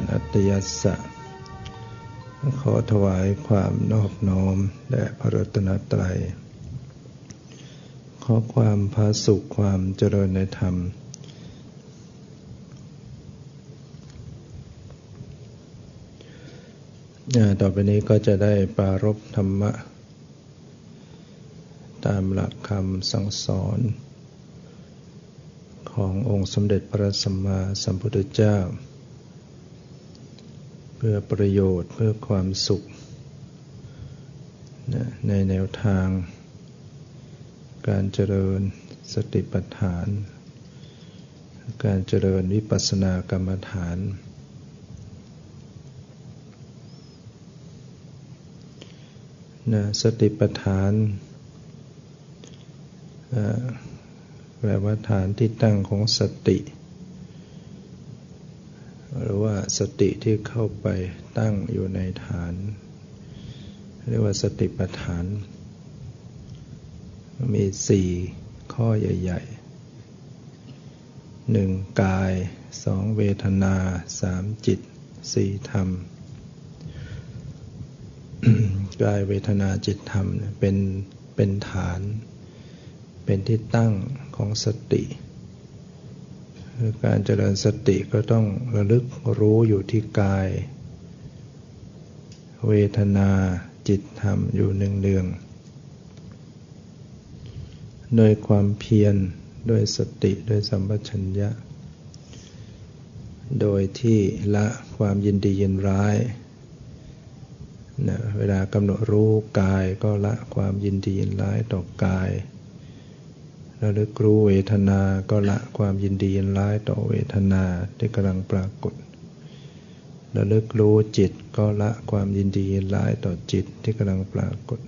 นมัตถุรัตนัตยัสสะ ขอถวายความนอบน้อมแด่พระรัตนตรัย ขอความพาสุขความเจริญในธรรม ต่อไปนี้ก็จะได้ปารบธรรมะ ตามหลักคำสั่งสอนขององค์สมเด็จพระสัมมาสัมพุทธเจ้า เพื่อประโยชน์เพื่อความสุขในแนวทาง การเจริญสติปัฏฐาน การเจริญวิปัสสนากรรมฐาน นะสติปัฏฐานแปลว่าฐานที่ตั้งของสติ สติที่เข้าไปตั้งอยู่ในฐาน เรียกว่าสติปัฏฐาน มีสี่ข้อใหญ่ๆหนึ่งกายสองเวทนาสามจิตสี่ธรรมกายเวทนาจิตธรรมเป็นเป็นฐาน เป็นที่ตั้งของสติ การเจริญสติก็ต้องระลึกรู้อยู่ที่กาย เวทนาจิตธรรมอยู่หนึ่งเดืองโดยความเพียรด้วยสติด้วยสัมปชัญญะ โดยที่ละความยินดียินร้ายนะเวลากำหนดรู้กายก็ละความยินดียินร้ายต่อกาย ระลึกรู้เวทนาก็ละความยินดียินร้ายต่อเวทนาที่กำลังปรากฏระลึกรู้จิตก็ละความยินดียินร้ายต่อจิตที่กำลังปรากฏ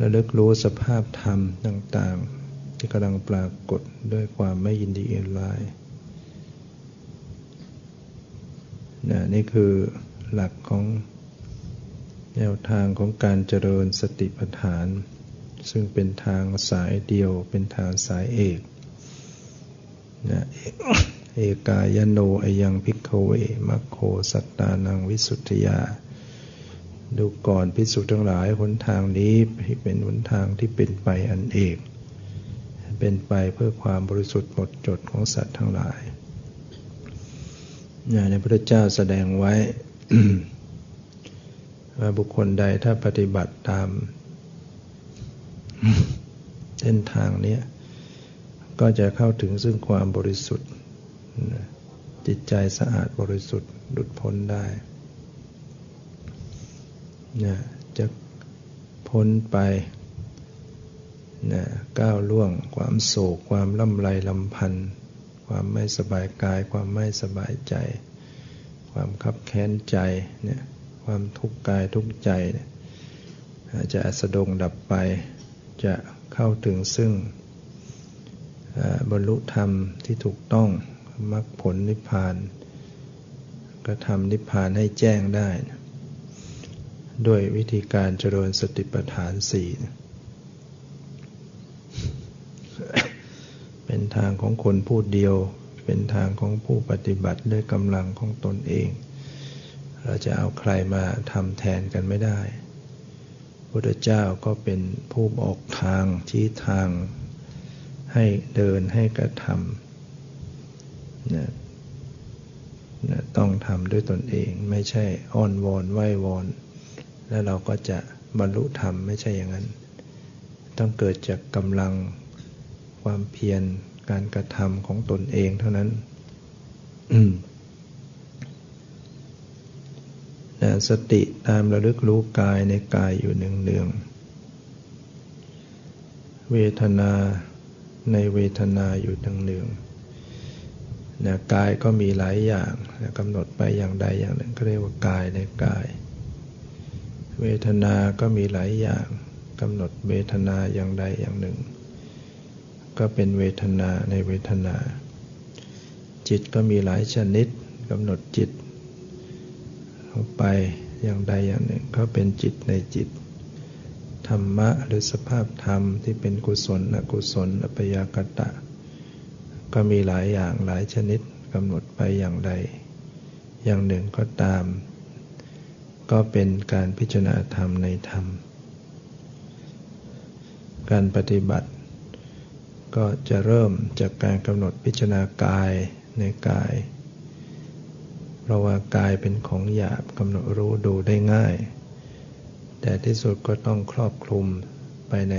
ระลึกรู้สภาพธรรมต่างๆ ที่กำลังปรากฏด้วยความไม่ยินดียินร้ายนะนี่คือหลักของแนวทางของการเจริญสติปัฏฐาน ซึ่งเป็นทางสายเดียว เป็นทางสายเอกนะเอกายโนอยังพิกเวมัคโคสัตตานังวิสุทธิยา ดูก่อนพิสุทั้งหลายหนทางนี้เป็นหนทางที่เป็นไปอันเอก เป็นไปเพื่อความบริสุทธิ์หมดจดของสัตว์ทั้งหลายในพระเจ้าแสดงไว้ว่าบุคคลใดถ้าปฏิบัติตาม เส้นทางนี้ก็จะเข้าถึงซึ่งความบริสุทธิ์ จิตใจสะอาดบริสุทธิ์หลุดพ้นได้นะจะพ้นไปนะก้าวล่วงความโศกความล่ำไรลำพันธ์ความไม่สบายกาย ความไม่สบายใจ ความคับแค้นใจเนี่ยความทุกข์กายทุกข์ใจจะสะดงดับไป จะเข้าถึงซึ่งบรรลุธรรมที่ถูกต้องมรรคผลนิพพานกระทำนิพพานให้แจ้งได้ ด้วยวิธีการเจริญสติปัฏฐานสี่เป็นทางของคนผู้เดียว เป็นทางของผู้ปฏิบัติด้วยกำลังของตนเอง เราจะเอาใครมาทำแทนกันไม่ได้ พุทธเจ้าก็เป็นผู้บอกทางชี้ทาง ให้เดินให้กระทำนะนะต้องทำด้วยตนเองไม่ใช่อ้อนวอนไหว้วอน แล้วเราก็จะบรรลุธรรมไม่ใช่อย่างนั้น ต้องเกิดจากกำลังความเพียรการกระทำของตนเองเท่านั้น นะสติตามระลึกรู้กายในกายอยู่เนืองเวทนาในเวทนาอยู่เนืองนะกายก็มีหลายอย่างนะกำหนดไปอย่างใดอย่างหนึ่งก็เรียกว่ากายในกาย เวทนาก็มีหลายอย่างกำหนดเวทนาอย่างใดอย่างหนึ่ง ก็เป็นเวทนาในเวทนา จิตก็มีหลายชนิดกำหนดจิต ลงไปอย่างใดอย่างหนึ่งก็เป็นจิตในจิต ธรรมะหรือสภาพธรรมที่เป็นกุศลอกุศลอปยากตะ ก็มีหลายอย่างหลายชนิดกำหนดไปอย่างใด อย่างหนึ่งก็ตาม ก็เป็นการพิจารณาธรรมในธรรม การปฏิบัติ ก็จะเริ่มจากการกำหนดพิจารณากายในกาย เพราะว่ากายเป็นของหยาบกำหนดรู้ดูได้ง่าย แต่ที่สุดก็ต้องครอบคลุมไปใน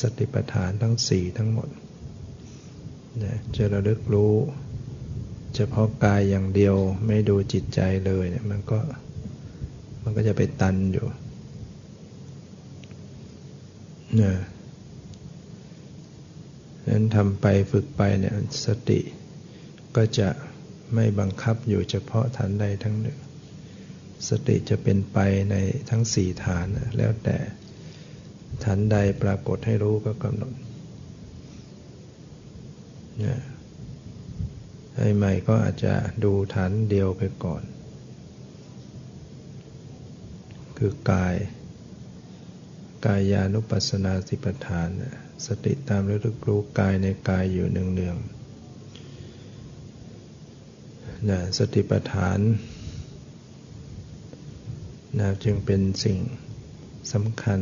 สติปัฏฐานทั้งสี่ทั้งหมดนะจะระลึกรู้ เฉพาะกายอย่างเดียวไม่ดูจิตใจเลยเนี่ยมันก็มันก็จะไปตันอยู่นะนั้นทำไปฝึกไปเนี่ยสติก็จะ ไม่บังคับอยู่เฉพาะฐานใดทั้งหนึ่ง สติจะเป็นไปในทั้งสี่ฐานแล้วแต่ฐานใดปรากฏให้รู้ก็กำหนดนะให้ใหม่ก็อาจจะดูฐานเดียวไปก่อน คือกาย กายานุปัสสนาสิปทาน สติตามระลึกรู้กายในกายอยู่เนืองๆ นะสติปัฏฐานนะจึงเป็นสิ่งสำคัญ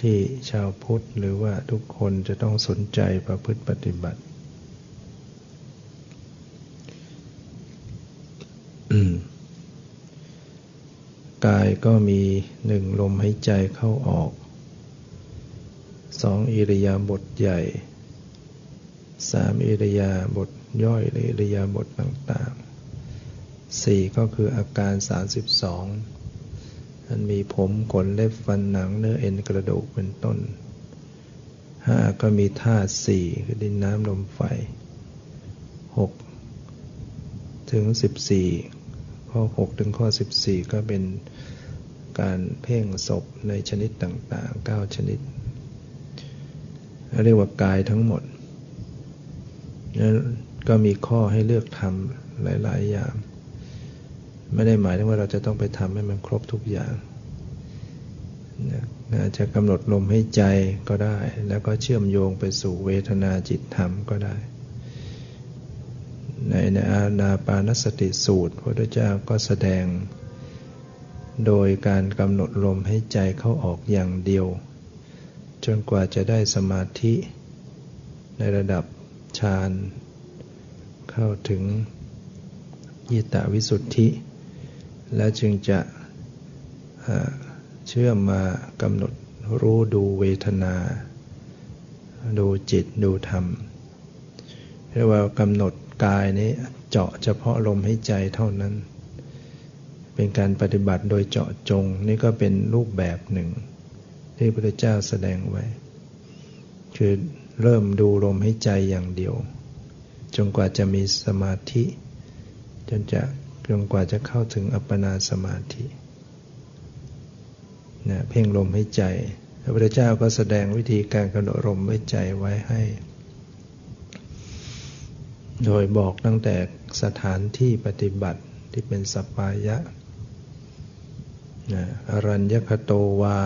ที่ชาวพุทธหรือว่าทุกคนจะต้องสนใจประพฤติปฏิบัติ กายก็มีหนึ่งลมหายใจเข้าออกสองอิริยาบถใหญ่สามอิริยาบถ ย่อยหรือริยาบถต่างๆสี่ก็คืออาการ 32มันมีผมขนเล็บฟันหนังเนื้อเอ็นกระดูกเป็นต้นห้าก็มีธาตุสี่คือดินน้ำลมไฟหกถึงสิบสี่ข้อหกถึงข้อสิบสี่ก็เป็นการเพ่งศพในชนิดต่างๆเก้าชนิด เรียกว่ากายทั้งหมดนั้น ก็มีข้อให้เลือกทำหลาย ๆ อย่าง ไม่ได้หมายถึงว่าเราจะต้องไปทำให้มันครบทุกอย่างอาจจะกำหนดลมให้ใจก็ได้ แล้วก็เชื่อมโยงไปสู่เวทนาจิตธรรมก็ได้ ในในอาณาปานสติสูตร พระพุทธเจ้าก็แสดง โดยการกำหนดลมให้ใจเข้าออกอย่างเดียว จนกว่าจะได้สมาธิในระดับฌาน เข้าถึงยิตาวิสุทธิ แล้วจึงจะเชื่อมมากำหนดรู้ดูเวทนา ดูจิตดูธรรมเรียกว่ากำหนดกายนี้เจาะเฉพาะลมให้ใจเท่านั้น เป็นการปฏิบัติโดยเจาะจง นี่ก็เป็นรูปแบบหนึ่ง ที่พระพุทธเจ้าแสดงไว้ คือเริ่มดูลมให้ใจอย่างเดียว จนกว่าจะมีสมาธิ จนจะจนกว่าจะเข้าถึงอัปปนาสมาธินะเพ่งลมให้ใจ พระพุทธเจ้าก็แสดงวิธีการกำหนดลมให้ใจไว้ให้ โดยบอกตั้งแต่สถานที่ปฏิบัติที่เป็นสปายะนะอรัญญคโตวา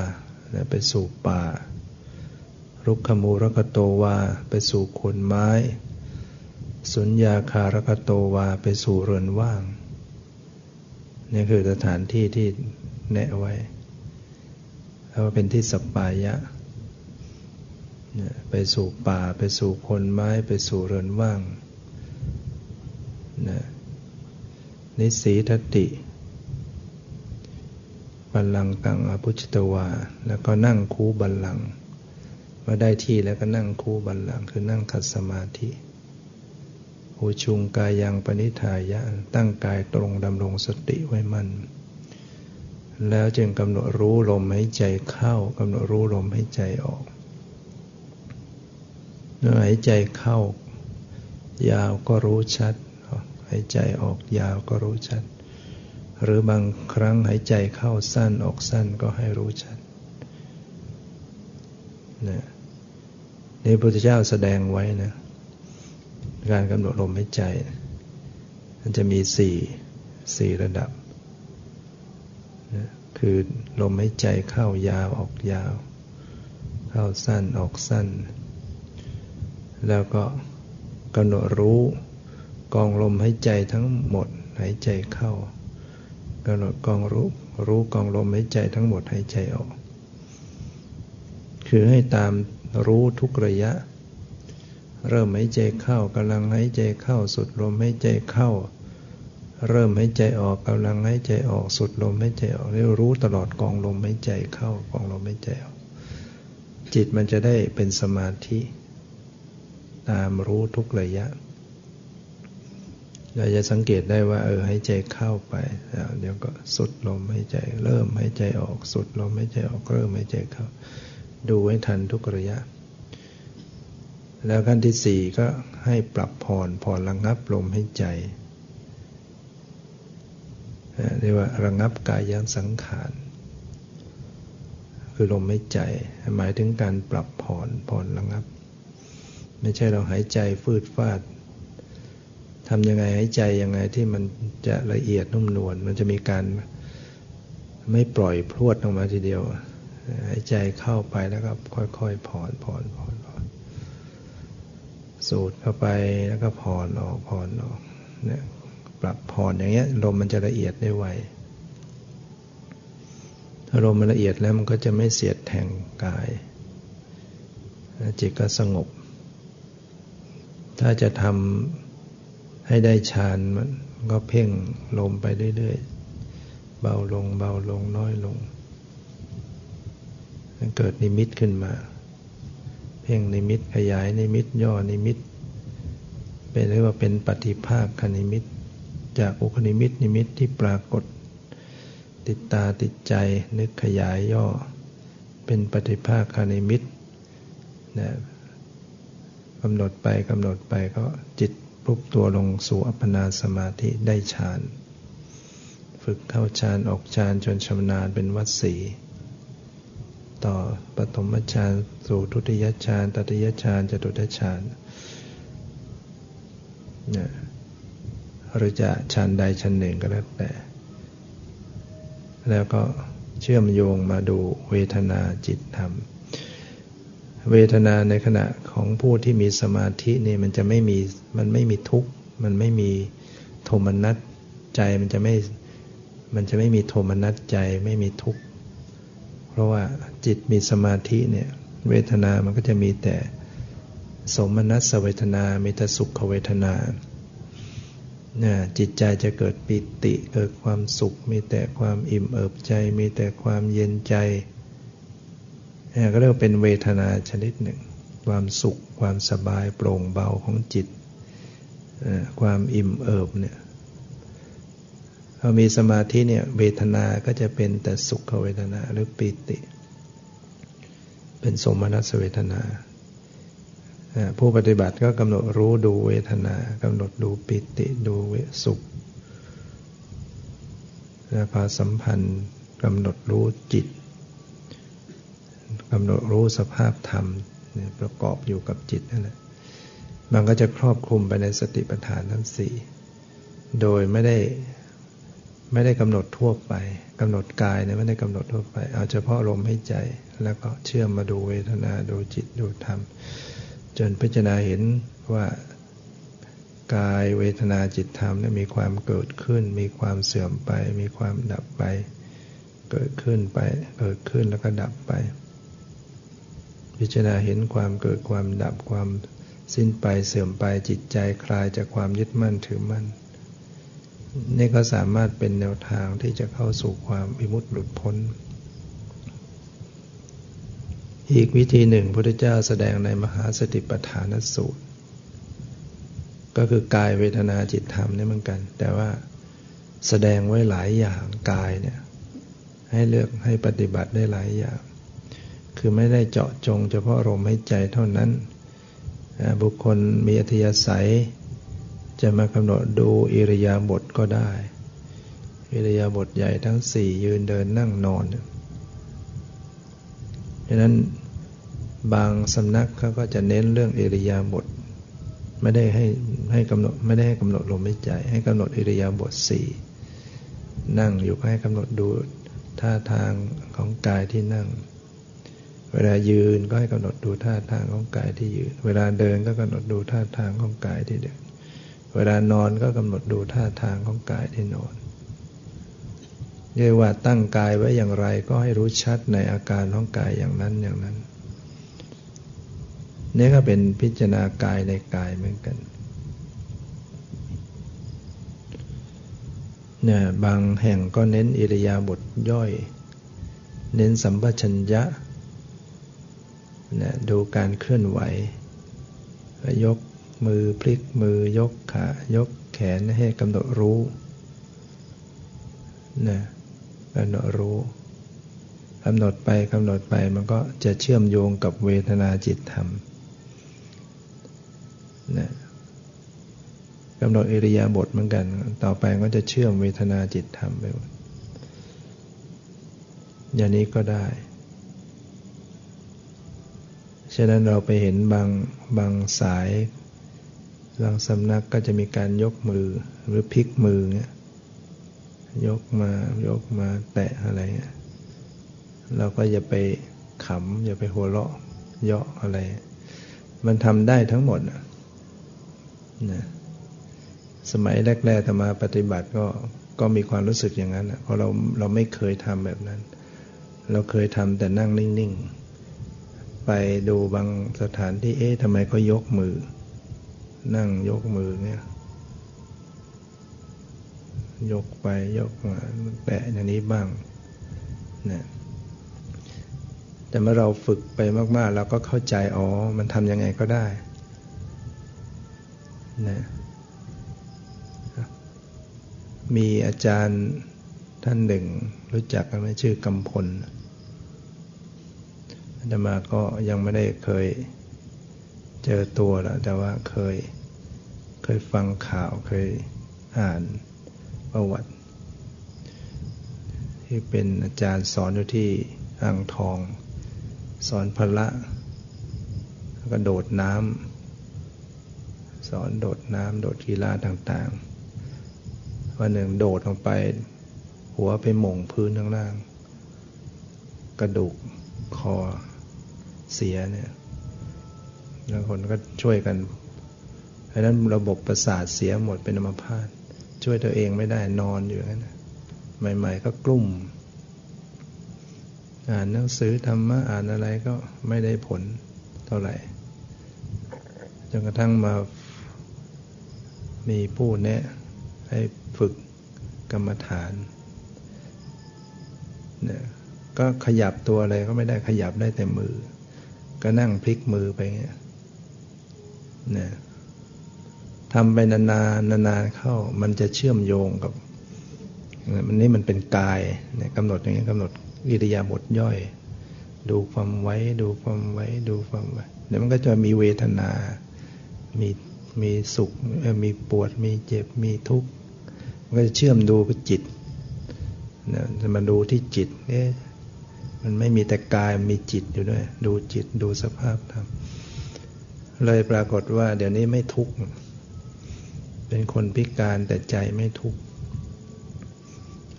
นะไปสู่ป่า รุกขมูรคโตวา ไปสู่คนไม้ สุญญาคารคโตวาไปสู่เรือนว่าง นี่คือสถานที่ที่แนะไว้แล้วเป็นที่สปายะ ไปสู่ป่าไปสู่คนไม้ไปสู่เรือนว่างนะนิสีทติบัลลังกังอภุชิตวา แล้วก็นั่งคูบัลลังมาได้ที่แล้วก็นั่งคูบัลลังคือนั่งขัดสมาธิ อุชุงกายยังปณิทายะ ตั้งกายตรงดำรงสติไว้มั่น แล้วจึงกำหนดรู้ลมหายใจเข้ากำหนดรู้ลมหายใจออกเมื่อหายใจเข้า ยาวก็รู้ชัด หายใจออกยาวก็รู้ชัด หรือบางครั้งหายใจเข้าสั้นออกสั้นก็ให้รู้ชัดนะนี่พระพุทธเจ้าแสดงไว้นะ การกำหนดลมหายใจมันจะมีสี่สี่ระดับคือลมหายใจเข้ายาวออกยาว เข้าสั้นออกสั้น แล้วก็กำหนดรู้กองลมหายใจทั้งหมดหายใจเข้ากำหนดกองรู้รู้กองลมหายใจทั้งหมดหายใจออก คือให้ตามรู้ทุกระยะ เริ่มหายใจเข้ากำลังหายใจเข้าสุดลมหายใจเข้า เริ่มหายใจออกกำลังหายใจออกสุดลมหายใจออกเรียรู้ตลอดกองลมหายใจเข้ากองลมหายใจออกจิตมันจะได้เป็นสมาธิ ตามรู้ทุกระยะ เราจะสังเกตได้ว่า เออให้ใจเข้าไปแล้วเดี๋ยวก็สุดลมหายใจ เริ่มหายใจออกสุดลมหายใจออกเริ่มหายใจเข้า ดูให้ทันทุกระยะ แล้วขั้นที่สี่ก็ให้ปรับผ่อนผ่อนระงับลมใหายใจเรียกว่าระงับกายยังสังขาร คือลมหายใจ หมายถึงการปรับผ่อนผ่อนระงับ ไม่ใช่เราหายใจฟืดฟาดทำยังไงหายใจยังไงที่มันจะละเอียดนุ่มนวลมันจะมีการไม่ปล่อยพรวดออกมาทีเดียว หายใจเข้าไปแล้วก็ค่อยๆผ่อนผ่อนผ่อน สูดเข้าไปแล้วก็ผ่อนออกผ่อนออกเนี่ยปรับผ่อนอย่างเงี้ยลมมันจะละเอียดได้ไวถ้าลมมันละเอียดแล้วมันก็จะไม่เสียดแทงกาย จิตก็สงบ ถ้าจะทำให้ได้ฌานมันก็เพ่งลมไปเรื่อยๆ เบาลงเบาลงน้อยลง เกิดนิมิตขึ้นมา เพ่งนิมิตขยายนิมิตย่อนิมิต เป็นเรียกว่าเป็นปฏิภาคคนิมิต จากอุคนิมิตนิมิตที่ปรากฏ ติดตาติดใจนึกขยายย่อ เป็นปฏิภาคคนิมิตนะกำหนดไปกำหนดไปก็จิตปุบตัวลงสู่อัปปนาสมาธิได้ฌาน ฝึกเข้าฌานออกฌานจนชำนาญเป็นวัดสี ต่อปฐมฌานสู่ทุติยฌานตติยฌานจตุตฌานนะหรือจะฌานใดฌานหนึ่งก็แล้วแต่ แล้วก็เชื่อมโยงมาดูเวทนาจิตธรรม เวทนาในขณะของผู้ที่มีสมาธินี่มันจะไม่มีมันไม่มีทุกข์ มันไม่มีโทมนัสใจมันจะไม่มันจะไม่มีโทมนัสใจไม่มีทุกข์ เพราะว่าจิตมีสมาธิเนี่ยเวทนามันก็จะมีแต่สมนัสเวทนา มีแต่สุขเวทนาเนี่ยจิตใจจะเกิดปิติเกิดความสุข มีแต่ความอิ่มเอิบใจ มีแต่ความเย็นใจก็เรียกว่าเป็นเวทนาชนิดหนึ่ง ความสุขความสบายโปร่งเบาของจิต ความอิ่มเอิบเนี่ย พอมีสมาธิเนี่ยเวทนา ก็จะเป็นแต่สุขเวทนาหรือปิติ เป็นสมนัสเวทนา ผู้ปฏิบัติก็กำหนดรู้ดูเวทนากำหนดดูปิติดูเวสุขและพาสัมพันธ์กำหนดรู้จิตกำหนดรู้สภาพธรรมประกอบอยู่กับจิตนั่นแหละมันก็จะครอบคลุมไปในสติปัฏฐานทั้งสี่โดยไม่ได้ ไม่ได้กำหนดทั่วไปกำหนดกายเนี่ยไม่ได้กำหนดทั่วไป เอาเฉพาะลมให้ใจ แล้วก็เชื่อมมาดูเวทนาดูจิตดูธรรม จนพิจารณาเห็นว่ากายเวทนาจิตธรรมเนี่ยมีความเกิดขึ้น มีความเสื่อมไป มีความดับไป เกิดขึ้นไป เกิดขึ้นแล้วก็ดับไป พิจารณาเห็นความเกิดความดับความสิ้นไปเสื่อมไปจิตใจคลายจากความยึดมั่นถือมั่น นี่ก็สามารถเป็นแนวทางที่จะเข้าสู่ความวิมุตติหลุดพ้น อีกวิธีหนึ่งพระพุทธเจ้าแสดงในมหาสติปัฏฐานสูตร ก็คือกายเวทนาจิตธรรมนี่เหมือนกัน แต่ว่าแสดงไว้หลายอย่างกายเนี่ยให้เลือกให้ปฏิบัติได้หลายอย่าง คือไม่ได้เจาะจงเฉพาะลมหายใจเท่านั้น บุคคลมีอัธยาศัย จะมากำหนดดูอิริยาบถก็ได้ อิริยาบถใหญ่ทั้งสี่ยืนเดินนั่งนอนดังนั้นบางสำนักเขาก็จะเน้นเรื่องอิริยาบถไม่ได้ให้ให้กำหนดไม่ได้ให้กำหนดลมหายใจ ให้กำหนดอิริยาบถสี่นั่งอยู่ก็ให้กำหนดดูท่าทางของกายที่นั่ง เวลายืนก็ให้กำหนดดูท่าทางของกายที่ยืน เวลาเดินก็กำหนดดูท่าทางของกายที่เดิน เวลานอนก็กำหนดดูท่าทางของกายที่นอนเรียกว่าตั้งกายไว้อย่างไรก็ให้รู้ชัดในอาการของกายอย่างนั้นอย่างนั้น นี่ก็เป็นพิจารณากายในกายเหมือนกันเนี่ยบางแห่งก็เน้นอิริยาบถย่อย เน้นสัมปชัญญะนะดูการเคลื่อนไหวยก มือพลิกมือยกขายกแขนให้กำหนดรู้นะกำหนดรู้กำหนดไปกำหนดไปมันก็จะเชื่อมโยงกับเวทนาจิตธรรมนะกำหนดอิริยาบถเหมือนกัน ต่อไปก็จะเชื่อมเวทนาจิตธรรมไปหมดอย่างนี้ก็ได้ ฉะนั้นเราไปเห็นบางบางสาย บางสำนักก็จะมีการยกมือหรือพลิกมือเงี้ยยกมายกมาแตะอะไรเงี้ยเราก็อย่าไปขำอย่าไปหัวเราะเยาะอะไร มันทำได้ทั้งหมดนะสมัยแรกๆธรรมาปฏิบัติก็ก็มีความรู้สึกอย่างนั้นเพราะเราเราไม่เคยทำแบบนั้น เราเคยทำแต่นั่งนิ่งๆ ไปดูบางสถานที่เอ๊ะทำไมเขายกมือ นั่งยกมือเนี่ย ยกไปยกมาแปะอย่างนี้บ้างนะแต่เมื่อเราฝึกไปมาก ๆ เราก็เข้าใจ อ๋อ มันทำยังไงก็ได้นะมีอาจารย์ท่านหนึ่ง รู้จักกันไหมชื่อกำพลอาตมาก็ยังไม่ได้เคย เจอตัวแล้ว แต่ว่าเคย เคยฟังข่าวเคยอ่านประวัติ ที่เป็นอาจารย์สอนอยู่ที่อ่างทอง สอนพละแล้วก็โดดน้ำสอนโดดน้ำโดดกีฬาต่างๆ วันหนึ่งโดดลงไป หัวไปหม่งพื้นข้างล่าง กระดูกคอเสียเนี่ย แล้วคนก็ช่วยกันเพราะนั้นระบบประสาทเสียหมดเป็นอัมพาตช่วยตัวเองไม่ได้นอนอยู่นั้นใหม่ ๆ ก็กลุ่ม อ่านหนังสือธรรมะอ่านอะไรก็ไม่ได้ผลเท่าไหร่จนกระทั่งมามีผู้แนะให้ฝึกกรรมฐานเนี่ยก็ขยับตัวอะไรก็ไม่ได้ขยับได้แต่มือ ก็นั่งพลิกมือไปเงี้ย นี่ยทำไปนานๆนานๆเข้า มันจะเชื่อมโยงกับมันนี่มันเป็นกายเนี่ยกำหนดอย่างนี้กำหนดอิริยาบถย่อย ดูความไว้ ดูความไว้ ดูความไว้เดี๋ยวมันก็จะมีเวทนา มีมีสุขมีปวด มีเจ็บมีทุกข์มันก็จะเชื่อมดูกับจิตเนี่ยจะมาดูที่จิตเอ๊ะมันไม่มีแต่กายมีจิตอยู่ด้วย ดูจิตดูสภาพธรรม เลยปรากฏว่า เดี๋ยวนี้ไม่ทุกข์เป็นคนพิการแต่ใจไม่ทุกข์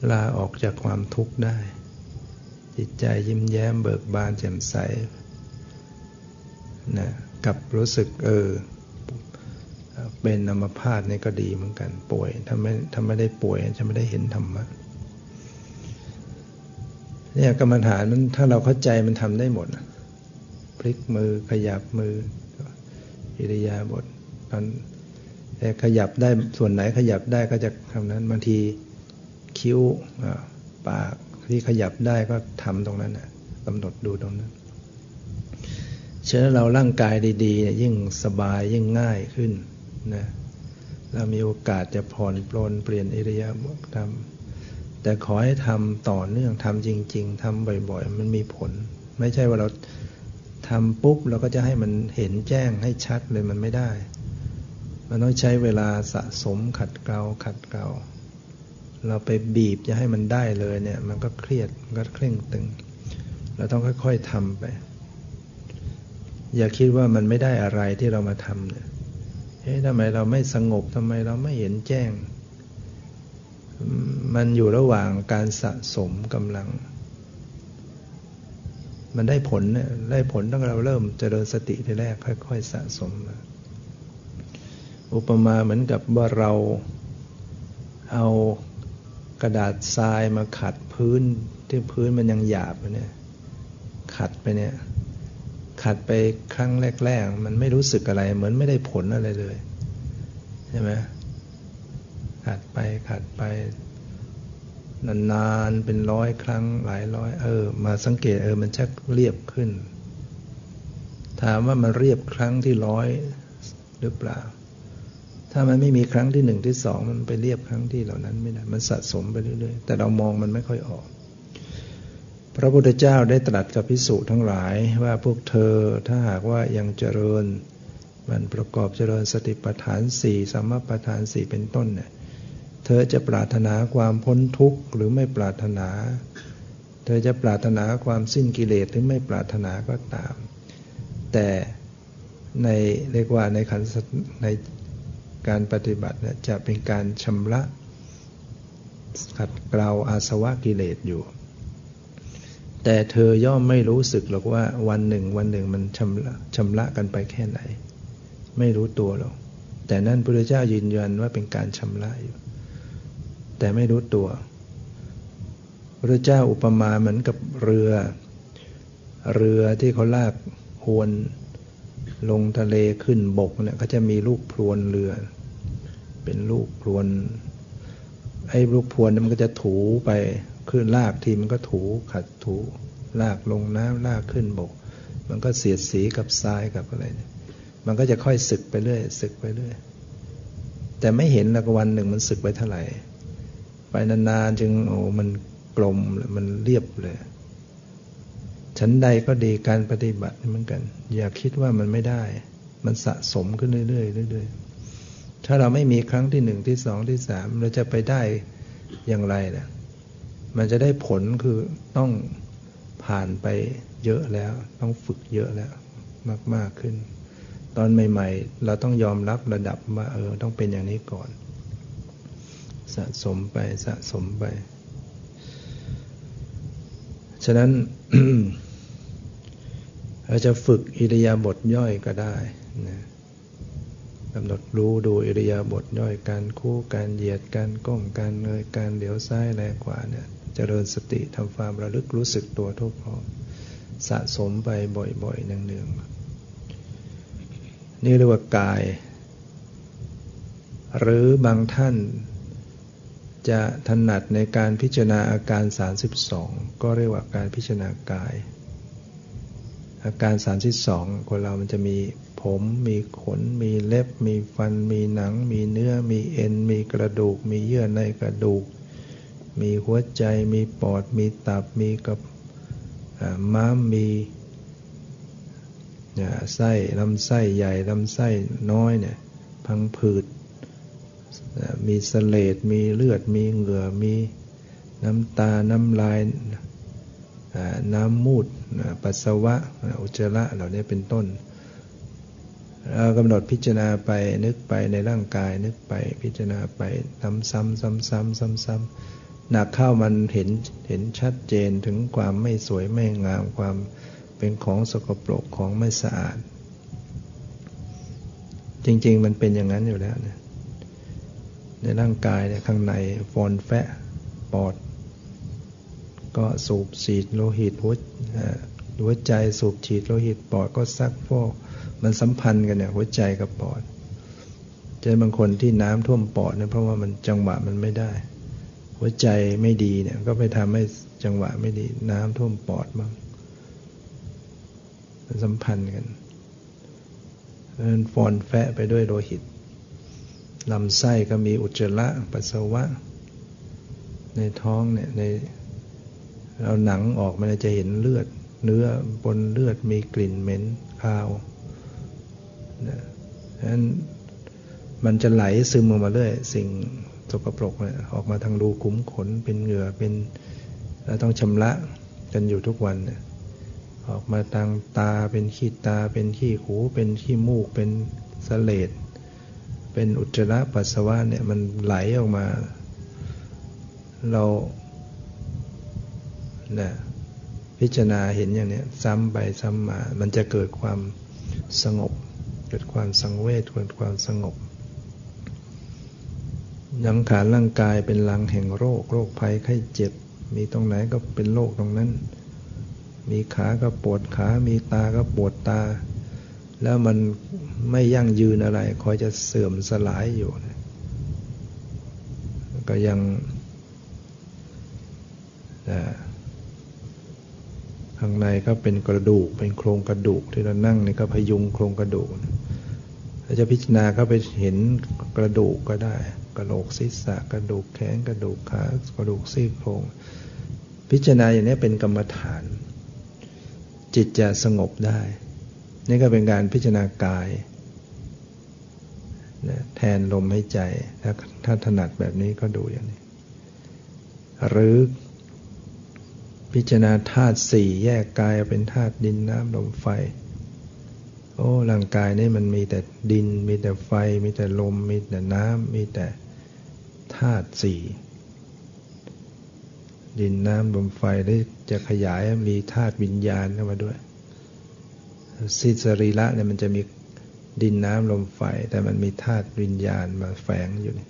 ลาออกจากความทุกข์ได้ จิตใจยิ้มแย้มเบิกบานแจ่มใสนะกับรู้สึกเออเป็นอัมพาตนี่ก็ดีเหมือนกัน ป่วยถ้าไม่ถ้าไม่ได้ป่วยจะไม่ได้เห็นธรรมะเนี่ยกรรมฐานมันถ้าเราเข้าใจมันทำได้หมดพลิกมือขยับมือ อิริยาบถตอนแต่ขยับได้ส่วนไหนขยับได้ก็จะทำนั้นบางทีคิ้วปากที่ขยับได้ก็ทำตรงนั้นนะกำหนดดูตรงนั้นฉะนั้นเราร่างกายดีๆยิ่งสบายยิ่งง่ายขึ้นนะเรามีโอกาสจะผ่อนปลนเปลี่ยนอิริยาบถทำแต่ขอให้ทำต่อเนื่องทำจริง ๆทำบ่อย ๆ มันมีผล ไม่ใช่ว่าเรา ทำปุ๊บเราก็จะให้มันเห็นแจ้งให้ชัดเลยมันไม่ได้ มันต้องใช้เวลาสะสมขัดเกลาขัดเกลาเราไปบีบจะให้มันได้เลยเนี่ย มันก็เครียดมันก็เคร่งตึง เราต้องค่อยๆทำไป อย่าคิดว่ามันไม่ได้อะไรที่เรามาทำเนี่ยเฮ้ยทำไมเราไม่สงบทำไมเราไม่เห็นแจ้ง มันอยู่ระหว่างการสะสมกำลัง มันได้ผลเนี่ยได้ผลตั้งเราเริ่มเจริญสติทีแรกค่อย ๆ สะสมมาอุปมาเหมือนกับว่าเราเอากระดาษทรายมาขัดพื้นที่พื้นมันยังหยาบเนี่ยขัดไปเนี่ยขัดไปครั้งแรก ๆ มันไม่รู้สึกอะไร เหมือนไม่ได้ผลอะไรเลยใช่ไหมขัดไปขัดไป นานๆเป็นร้อยครั้งหลายร้อยเออ มาสังเกตเออมันชักเรียบขึ้น ถามว่ามันเรียบครั้งที่ร้อยหรือเปล่า ถ้ามันไม่มีครั้งที่หนึ่งที่สองมันไปเรียบครั้งที่เหล่านั้นไม่ได้มันสะสมไปเรื่อยๆแต่เรามองมันไม่ค่อยออก พระพุทธเจ้าได้ตรัสกับพิสุทั้งหลายว่าพวกเธอถ้าหากว่ายังเจริญ มันประกอบเจริญสติปัฏฐานสี่สัมมาปัฏฐานสี่เป็นต้นเนี่ย เธอจะปรารถนาความพ้นทุกข์หรือไม่ปรารถนา เธอจะปรารถนาความสิ้นกิเลสหรือไม่ปรารถนาก็ตาม แต่ในเรียกว่าในขันในการปฏิบัติเนี่ยจะเป็นการชำระขัดเกลาอาสวะกิเลสอยู่ แต่เธอย่อมไม่รู้สึกหรอกว่าวันหนึ่งวันหนึ่งมันชำระชำระกันไปแค่ไหน ไม่รู้ตัวหรอกแต่นั่นพระเจ้ายืนยันว่าเป็นการชำระอยู่ แต่ไม่รู้ตัวพระเจ้าอุปมาเหมือนกับเรือ เรือที่เขาลากพวนลงทะเลขึ้นบกเนี่ยเขาจะมีลูกพรวนเรือ เป็นลูกพรวนไอ้ลูกพรวนมันก็จะถูไปขึ้นลากทีมันก็ถูขัดถูลากลงน้ำลากขึ้นบก มันก็เสียดสีกับทรายกับอะไรเนี่ยมันก็จะค่อยสึกไปเรื่อยสึกไปเรื่อยแต่ไม่เห็นแล้ววันหนึ่งมันสึกไปเท่าไหร่ ไปนานๆจึงโอ้มันกลมมันเรียบเลยชั้นใดก็ดีการปฏิบัติเหมือนกัน อย่าคิดว่ามันไม่ได้ มันสะสมขึ้นเรื่อยๆเรื่อยๆถ้าเราไม่มีครั้งที่หนึ่งที่สองที่สามเราจะไปได้อย่างไรนะมันจะได้ผลคือต้องผ่านไปเยอะแล้ว ต้องฝึกเยอะแล้ว มาก ๆขึ้น ตอนใหม่ ๆ เราต้องยอมรับระดับว่าเออต้องเป็นอย่างนี้ก่อน สะสมไปสะสมไป ฉะนั้นเราจะฝึกอิริยาบถย่อยก็ได้นะกำหนดรู้ดูอิริยาบถย่อยการคู่การเหยียดการก้มการเงยการเหลียวซ้ายแลขวาเนี่ยจเจริญสติทำความระลึกรู้สึกตัวทุกพร้อมสะสมไปบ่อยๆเนืองๆนี่เรียกว่ากาย หรือบางท่าน จะถนัดในการพิจารณาอาการ 32 ก็เรียกว่าการพิจารณากาย อาการ 32 คนเรามันจะมีผม มีขน มีเล็บ มีฟัน มีหนัง มีเนื้อ มีเอ็น มีกระดูก มีเยื่อในกระดูก มีหัวใจ มีปอด มีตับ มีกับม้าม มีไส้ลำไส้ใหญ่ลำไส้น้อยเนี่ยพังผืด มีสเลดมีเลือด มีเหงื่อ มีน้ำตา น้ำลาย น้ำมูด ปัสสาวะ อุจจาระ เหล่านี้เป็นต้น เรากำหนดพิจารณาไป นึกไปในร่างกาย นึกไปพิจารณาไปซ้ำซ้ำซ้ำซ้ำซ้ำซ้ำหนักเข้ามันเห็น เห็นชัดเจนถึงความไม่สวยไม่งาม ความเป็นของสกปรกของไม่สะอาด จริง ๆ มันเป็นอย่างนั้นอยู่แล้วเนี่ย ในร่างกายเนี่ยข้างในฟอนแฟะปอด ก็สูบฉีดโลหิตหัวหัวใจสูบฉีดโลหิตปอดก็ซักฟอกมันสัมพันธ์กันเนี่ยหัวใจกับปอดเจอบางคนที่น้ำท่วมปอดเนี่ยเพราะว่ามันจังหวะมันไม่ได้ หัวใจไม่ดีเนี่ยก็ไปทำให้จังหวะไม่ดี น้ำท่วมปอดบ้างมันสัมพันธ์กันมันฟอนแฟะไปด้วยโลหิต ลำไส้ก็มีอุจจาระปัสสาวะ ในท้องเนี่ยในเราหนังออกมันจะเห็นเลือด เนื้อบนเลือดมีกลิ่นเหม็นคาวนะฉะนั้นมันจะไหลซึมออกมาเรื่อยสิ่งสกปรกเนี่ยออกมาทางรูขุมขนเป็นเหงื่อเป็นเราต้องชำระกันอยู่ทุกวันเนี่ยออกมาทางตาเป็นขี้ตาเป็นขี้หูเป็นขี้มูกเป็นสเลด เป็นอุจจาระปัสสาวะเนี่ยมันไหลออกมา เราเนี่ยพิพิจารณาเห็นอย่างนี้ซ้ำไปซ้ำมา มันจะเกิดความสงบ เกิดความสังเวชเกิดความสงบยังขานร่างกายเป็นลังแห่งโรค โรคภัยไข้เจ็บ มีตรงไหนก็เป็นโรคตรงนั้น มีขาก็ปวดขา มีตาก็ปวดตา แล้วมันไม่ยั่งยืนอะไร คอยจะเสื่อมสลายอยู่ก็ยังข้างในก็เป็นกระดูกเป็นโครงกระดูกที่เรานั่งนี่ก็พยุงโครงกระดูกถ้าจะพิจารณาก็ไปเห็นกระดูกก็ได้ กระโหลกศีรษะกระดูกแขนกระดูกขากระดูกซี่โครง พิจารณาอย่างนี้เป็นกรรมฐาน จิตจะสงบได้ นี่ก็เป็นการพิจารณากายแทนลมหายใจ ถ้าถ้าถนัดแบบนี้ก็ดูอย่างนี้ หรือพิจารณาธาตุสี่แยกกายเป็นธาตุดินน้ำลมไฟ โอ้ร่างกายนี่มันมีแต่ดิน มีแต่ไฟ มีแต่ลม มีแต่น้ำมีแต่ธาตุสี่ดินน้ำลมไฟได้จะขยายมีธาตุวิญญาณเข้ามาด้วย สิสรีละเนี่ยมันจะมีดินน้ำลมไฟ แต่มันมีธาตุวิญญาณมาแฝงอยู่นี่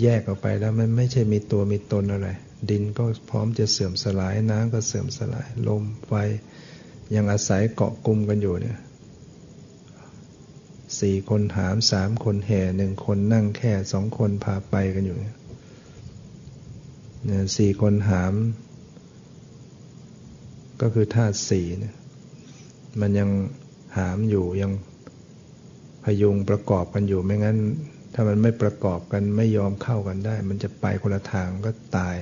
แยกออกไปแล้วมันไม่ใช่มีตัวมีตนอะไร ดินก็พร้อมจะเสื่อมสลายน้ำก็เสื่อมสลาย ลมไฟ ยังอาศัยเกาะกลุ่มกันอยู่เนี่ยสี่คนหามสามคนแห่หนึ่งคนนั่งแค่สองคนพาไปกันอยู่เนี่ยสี่คนหาม ก็คือธาตุสี่เนี่ย มันยังหามอยู่ยังพยุงประกอบกันอยู่ไม่งั้น ถ้ามันไม่ประกอบกันไม่ยอมเข้ากันได้ มันจะไปคนละทางก็ตาย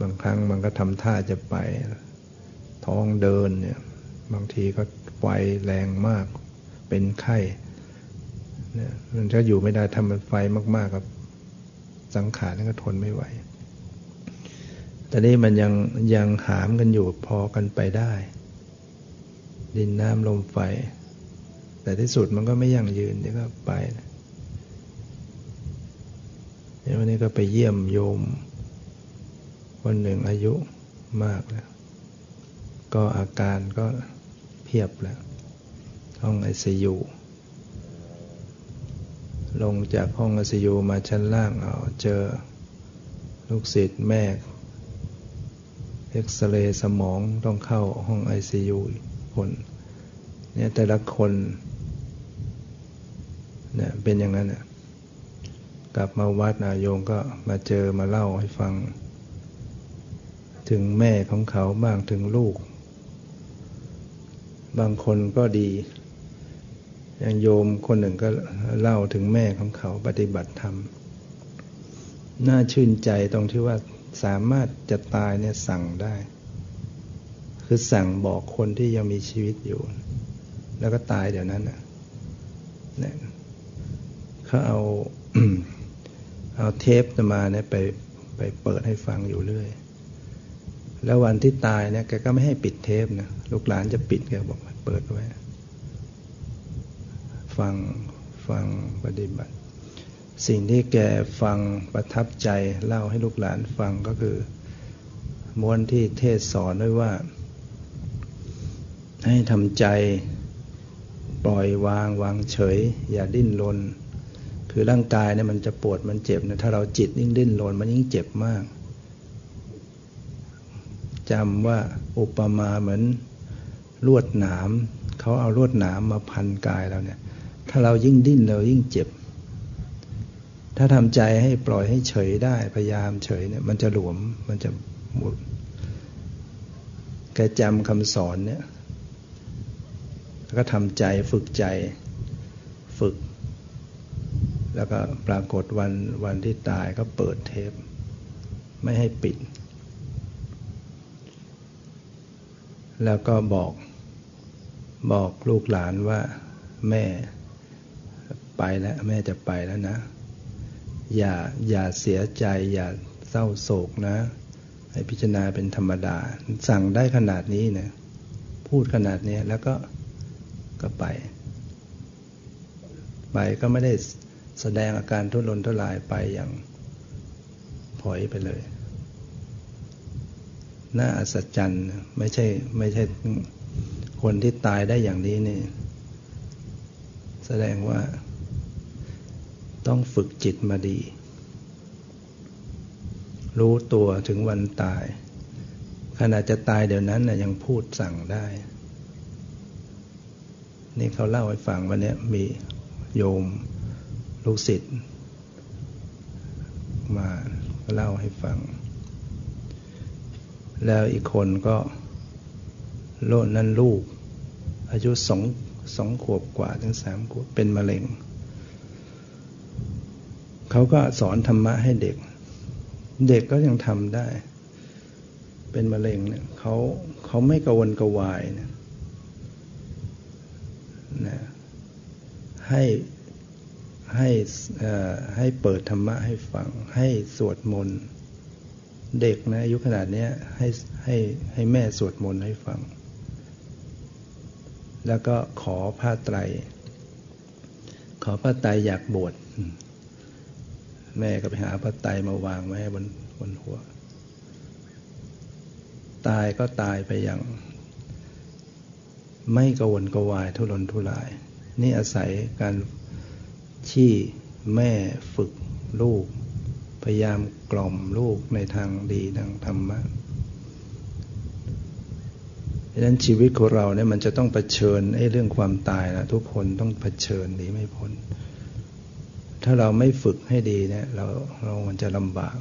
บางครั้งมันก็ทำท่าจะไป ท้องเดินเนี่ย บางทีก็ไฟแรงมาก เป็นไข้เนี่ยมันก็อยู่ไม่ได้ทำมันไฟมากๆกับสังขารนั่นก็ทนไม่ไหวแต่นี้มันยังยังหามกันอยู่พอกันไปได้ ดินน้ำลมไฟ แต่ที่สุดมันก็ไม่ยั่งยืนเดี๋ยวก็ไปเนี่ยวันนี้ก็ไปเยี่ยมโยมคนหนึ่งอายุมากแล้ว ก็อาการก็เพียบแล้วห้องไอซียูลงจากห้องไอซียูมาชั้นล่างเอาเจอลูกศิษย์มาเอ็กซเรย์สมองต้องเข้าห้องไอซียู คนเนี่ยแต่ละคนเนี่ยเป็นอย่างนั้นเนี่ยกลับมาวัดนายงก็มาเจอมาเล่าให้ฟัง ถึงแม่ของเขาบ้างถึงลูก บางคนก็ดีอย่างโยมคนหนึ่งก็เล่าถึงแม่ของเขาปฏิบัติธรรม น่าชื่นใจตรงที่ว่าสามารถจะตายเนี่ยสั่งได้ คือสั่งบอกคนที่ยังมีชีวิตอยู่ แล้วก็ตายเดี๋ยวนั้นนะเนี่ยเขาเอาเอาเทปมาเนี่ยไปไปเปิดให้ฟังอยู่เรื่อย แล้ววันที่ตายเนี่ยแกก็ไม่ให้ปิดเทปนะลูกหลานจะปิดแกบอกเปิดไว้ ฟังฟังปฏิบัติ สิ่งที่แกฟังประทับใจเล่าให้ลูกหลานฟังก็คือม้วนที่เทศสอนด้วยว่า ให้ทำใจปล่อยวางวางเฉย อย่าดิ้นรนคือร่างกายเนี่ยมันจะปวดมันเจ็บนะถ้าเราจิตยิ่งดิ้นรนมันยิ่งเจ็บมากจำว่าอุปมาเหมือนลวดหนามเขาเอาลวดหนามมาพันกายเราเนี่ย ถ้าเรายิ่งดิ้นเรายิ่งเจ็บ ถ้าทำใจให้ปล่อยให้เฉยได้พยายามเฉยเนี่ยมันจะหลวมมันจะหมดแกจำคำสอนเนี่ย แล้วก็ทำใจฝึกใจฝึก แล้วก็ปรากฏวันวันที่ตายก็เปิดเทป ไม่ให้ปิด แล้วก็บอกบอกลูกหลานว่าแม่ไปแล้วแม่จะไปแล้วนะ อย่าอย่าเสียใจ อย่าเศร้าโศกนะให้พิจารณาเป็นธรรมดา สั่งได้ขนาดนี้นะพูดขนาดนี้แล้วก็ ก็ไป ไปก็ไม่ได้แสดงอาการทุรนทุรายไปอย่างถอยไปเลย น่าอัศจรรย์ไม่ใช่ไม่ใช่คนที่ตายได้อย่างนี้นี่ แสดงว่า ต้องฝึกจิตมาดี รู้ตัวถึงวันตาย ขณะจะตายเดี๋ยวนั้นนะยังพูดสั่งได้ นี่เขาเล่าให้ฟังวันนี้มีโยมลูกศิษย์มาเล่าให้ฟัง แล้วอีกคนก็โลดนั่นลูก อายุสองสองขวบกว่าถึงสามขวบเป็นมะเร็ง เขาก็สอนธรรมะให้เด็ก เด็กก็ยังทำได้ เป็นมะเร็งเนี่ยเขาเขาไม่กระวนกระวายนะ นะให้ให้ให้เปิดธรรมะให้ฟัง ให้สวดมนต์เด็กนะอายุขนาดนี้ให้ให้ให้แม่สวดมนต์ให้ฟัง แล้วก็ขอผ้าไตร ขอผ้าไตรอยากบวชแม่ก็ไปหาผ้าไตรมาวางไว้บนบนหัว ตายก็ตายไปอย่าง ไม่กวนกวายทุรนทุราย นี่อาศัยการที่แม่ฝึกลูก พยายามกล่อมลูกในทางดีทางธรรมะดังนั้นชีวิตของเราเนี่ยมันจะต้องเผชิญไอ้เรื่องความตายนะทุกคนต้องเผชิญหนีไม่พ้น ถ้าเราไม่ฝึกให้ดีเนี่ยเราเรามันจะลำบาก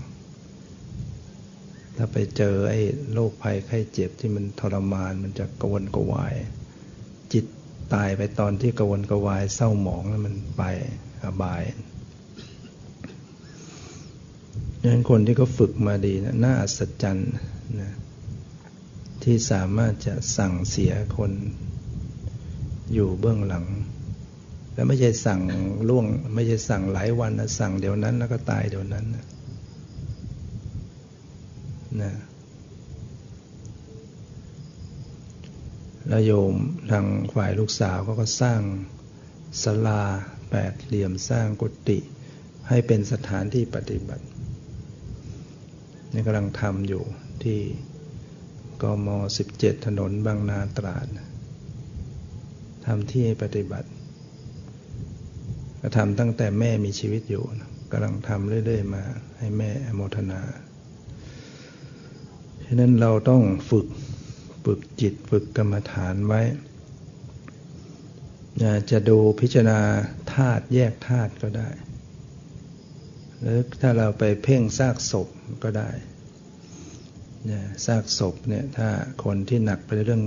ถ้าไปเจอไอ้โรคภัยไข้เจ็บที่มันทรมานมันจะกวนกวาย ตายไปตอนที่กวนกวายเศร้าหมองแล้วมันไปอบายดังนั้นคนที่เขาฝึกมาดีนะน่าอัศจรรย์นะที่สามารถจะสั่งเสียคนอยู่เบื้องหลัง แล้วไม่ใช่สั่งล่วง ไม่ใช่สั่งหลายวันนะสั่งเดี๋ยวนั้นแล้วก็ตายเดี๋ยวนั้นนะนะ แล้วโยมทางฝ่ายลูกสาวก็ก็สร้างศาลาแปดเหลี่ยมสร้างกุฏิให้เป็นสถานที่ปฏิบัติ นี่กำลังทำอยู่ที่กม 17 ถนนบางนาตราดทำที่ปฏิบัติก็ทำตั้งแต่แม่มีชีวิตอยู่กำลังทำเรื่อย ๆ มาให้แม่โมทนาฉะนั้นเราต้องฝึก ฝึกจิตฝึกกรรมฐานไว้ จะดูพิจารณาธาตุแยกธาตุก็ได้ หรือถ้าเราไปเพ่งซากศพก็ได้ซากศพเนี่ยถ้าคนที่หนักไปเรื่อง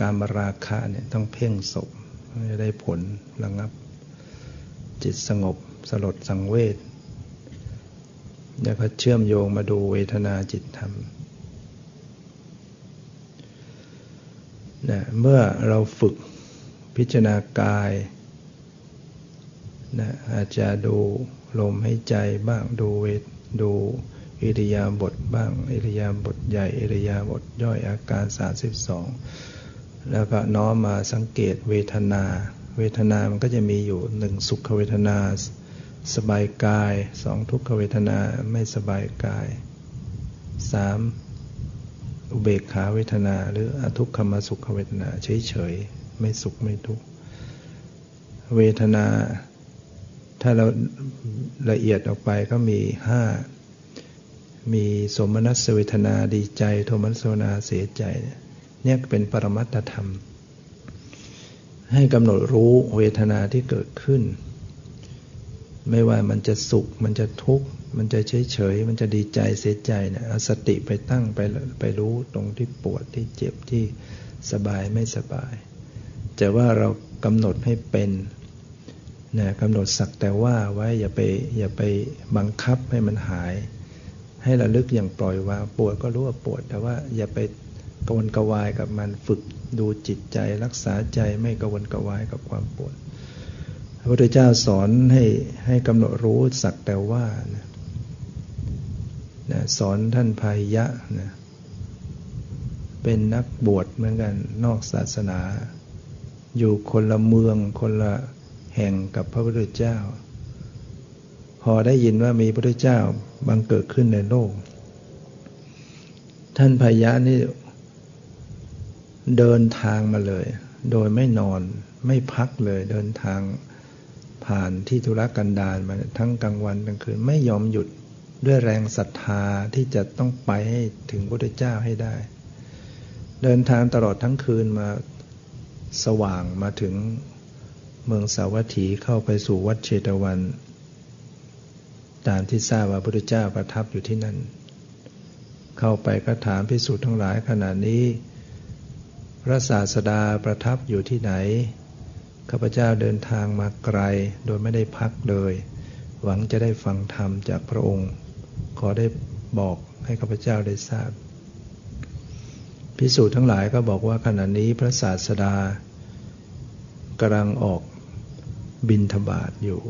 การมราคะเนี่ยต้องเพ่งศพจะได้ผลระงับ จิตสงบสลดสังเวชแล้วก็เชื่อมโยงมาดูเวทนาจิตธรรม นะเมื่อเราฝึกพิจารณากายนะอาจจะดูลมให้ใจบ้างดูเวทดูอิริยาบถบ้างอิริยาบถใหญ่อิริยาบถย่อยอาการ 32 แล้วก็น้อมมาสังเกตเวทนา เวทนามันก็จะมีอยู่หนึ่งสุขเวทนาสบายกายสองทุกขเวทนาไม่สบายกายสาม อุเบกขาเวทนา หรืออทุกขมสุขเวทนาเฉยๆ ไม่สุขไม่ทุกข์เวทนา ถ้าเราละเอียดออกไปก็มีห้ามีสมนัสเวทนาดีใจ โทมนัสเวทนาเสียใจ เนี่ยเป็นปรมัตธรรม ให้กำหนดรู้เวทนาที่เกิดขึ้น ไม่ว่ามันจะสุข มันจะทุกข์ มันจะเฉยเฉย มันจะดีใจเสียใจเนี่ยเอาสติไปตั้งไปไปรู้ตรงที่ปวดที่เจ็บที่สบายไม่สบาย แต่ว่าเรากำหนดให้เป็นนะกำหนดสักแต่ว่าไว้อย่าไปอย่าไปบังคับให้มันหาย ให้ระลึกอย่างปล่อยวางปวดก็รู้ว่าปวด แต่ว่าอย่าไปกวนกวายกับมันฝึกดูจิตใจรักษาใจไม่กวนกวายกับความปวด พระพุทธเจ้าสอนให้ให้กำหนดรู้สักแต่ว่านะนะสอนท่านพายยะนะเป็นนักบวชเหมือนกันนอกศาสนา อยู่คนละเมืองคนละแห่งกับพระพุทธเจ้า พอได้ยินว่ามีพระพุทธเจ้าบังเกิดขึ้นในโลก ท่านพยะนี่เดินทางมาเลย โดยไม่นอนไม่พักเลยเดินทาง ผ่านที่ธุรกันดารมาทั้งกลางวันกลางคืนไม่ยอมหยุดด้วยแรงศรัทธาที่จะต้องไปให้ถึงพระพุทธเจ้าให้ได้ เดินทางตลอดทั้งคืนมาสว่างมาถึงเมืองสาวัตถีเข้าไปสู่วัดเชตวัน ตามที่ทราบว่าพระพุทธเจ้าประทับอยู่ที่นั่น เข้าไปก็ถามพิสูจน์ทั้งหลายขณะนี้ พระศาสดาประทับอยู่ที่ไหน ข้าพเจ้าเดินทางมาไกลโดยไม่ได้พักเลย หวังจะได้ฟังธรรมจากพระองค์ ขอได้บอกให้ข้าพเจ้าได้ทราบพิสูจน์ทั้งหลายก็บอกว่าขณะนี้พระศาสดากำลังออกบินทบาทอยู่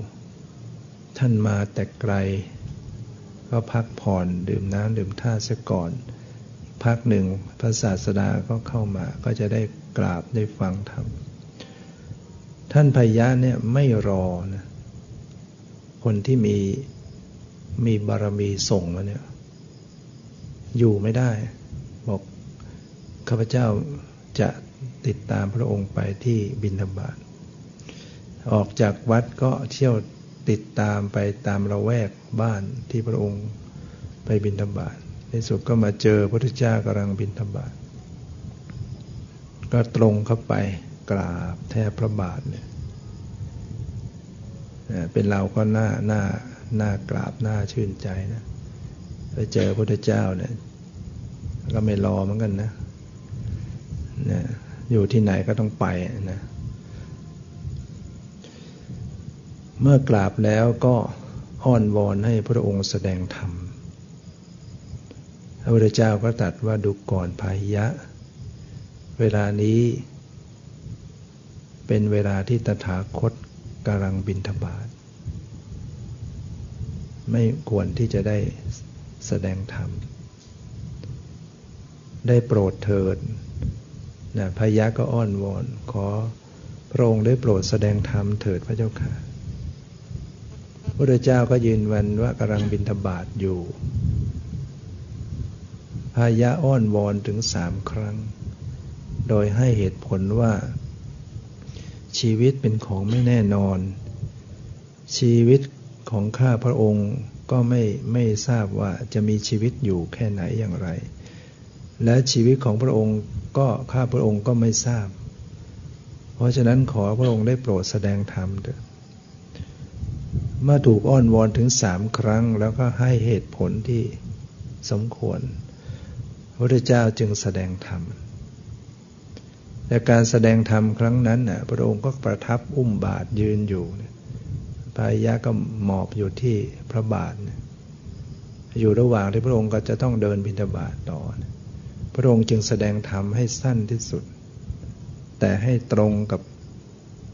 ท่านมาแต่ไกล ก็พักผ่อนดื่มน้ำดื่มท่าซะก่อน พักหนึ่งพระศาสดาก็เข้ามาก็จะได้กราบได้ฟังธรรม ท่านพยะเนี่ยไม่รอนะคนที่มีมีบารมีส่งมาเนี่ย อยู่ไม่ได้ บอกข้าพเจ้าจะติดตามพระองค์ไปที่บินธบาตออกจากวัดก็เที่ยวติดตามไปตามละแวกบ้านที่พระองค์ไปบินธบาตในสุดก็มาเจอพระพุทธเจ้ากำลังบินธบาตก็ตรงเข้าไป กราบแทบพระบาทเนี่ยเป็นเราก็น่าหน่าหน่ากราบหน่าชื่นใจนะไปเจอพระพุทธเจ้าเนี่ยก็ไม่รอเหมือนกันนะนะ อยู่ที่ไหนก็ต้องไปนะ เมื่อกราบแล้วก็อ้อนวอนให้พระองค์แสดงธรรม พระพุทธเจ้าก็ตัดว่าดูก่อนพายะ เวลานี้ เป็นเวลาที่ตถาคตกำลังบินทบาทไม่ควรที่จะได้แสดงธรรม ได้โปรดเถิดนะพยะก็อ้อนวอน ขอพระองค์ได้โปรดแสดงธรรมเถิดพระเจ้าค่ะพระเจ้าก็ยืนวันว่ากำลังบินทบาทอยู่พายะอ้อนวอนถึงสามครั้ง โดยให้เหตุผลว่า ชีวิตเป็นของไม่แน่นอน ชีวิตของข้าพระองค์ก็ไม่ไม่ทราบว่าจะมีชีวิตอยู่แค่ไหนอย่างไร และชีวิตของพระองค์ก็ข้าพระองค์ก็ไม่ทราบ เพราะฉะนั้นขอพระองค์ได้โปรดแสดงธรรมเถิดเมื่อถูกอ้อนวอนถึงสามครั้ง แล้วก็ให้เหตุผลที่สมควร พระพุทธเจ้าจึงแสดงธรรม แต่การแสดงธรรมครั้งนั้นน่ะพระองค์ก็ประทับอุ้มบาทยืนอยู่พายะก็หมอบอยู่ที่พระบาท อยู่ระหว่างที่พระองค์ก็จะต้องเดินบิณฑบาตต่อ พระองค์จึงแสดงธรรมให้สั้นที่สุด แต่ให้ตรงกับ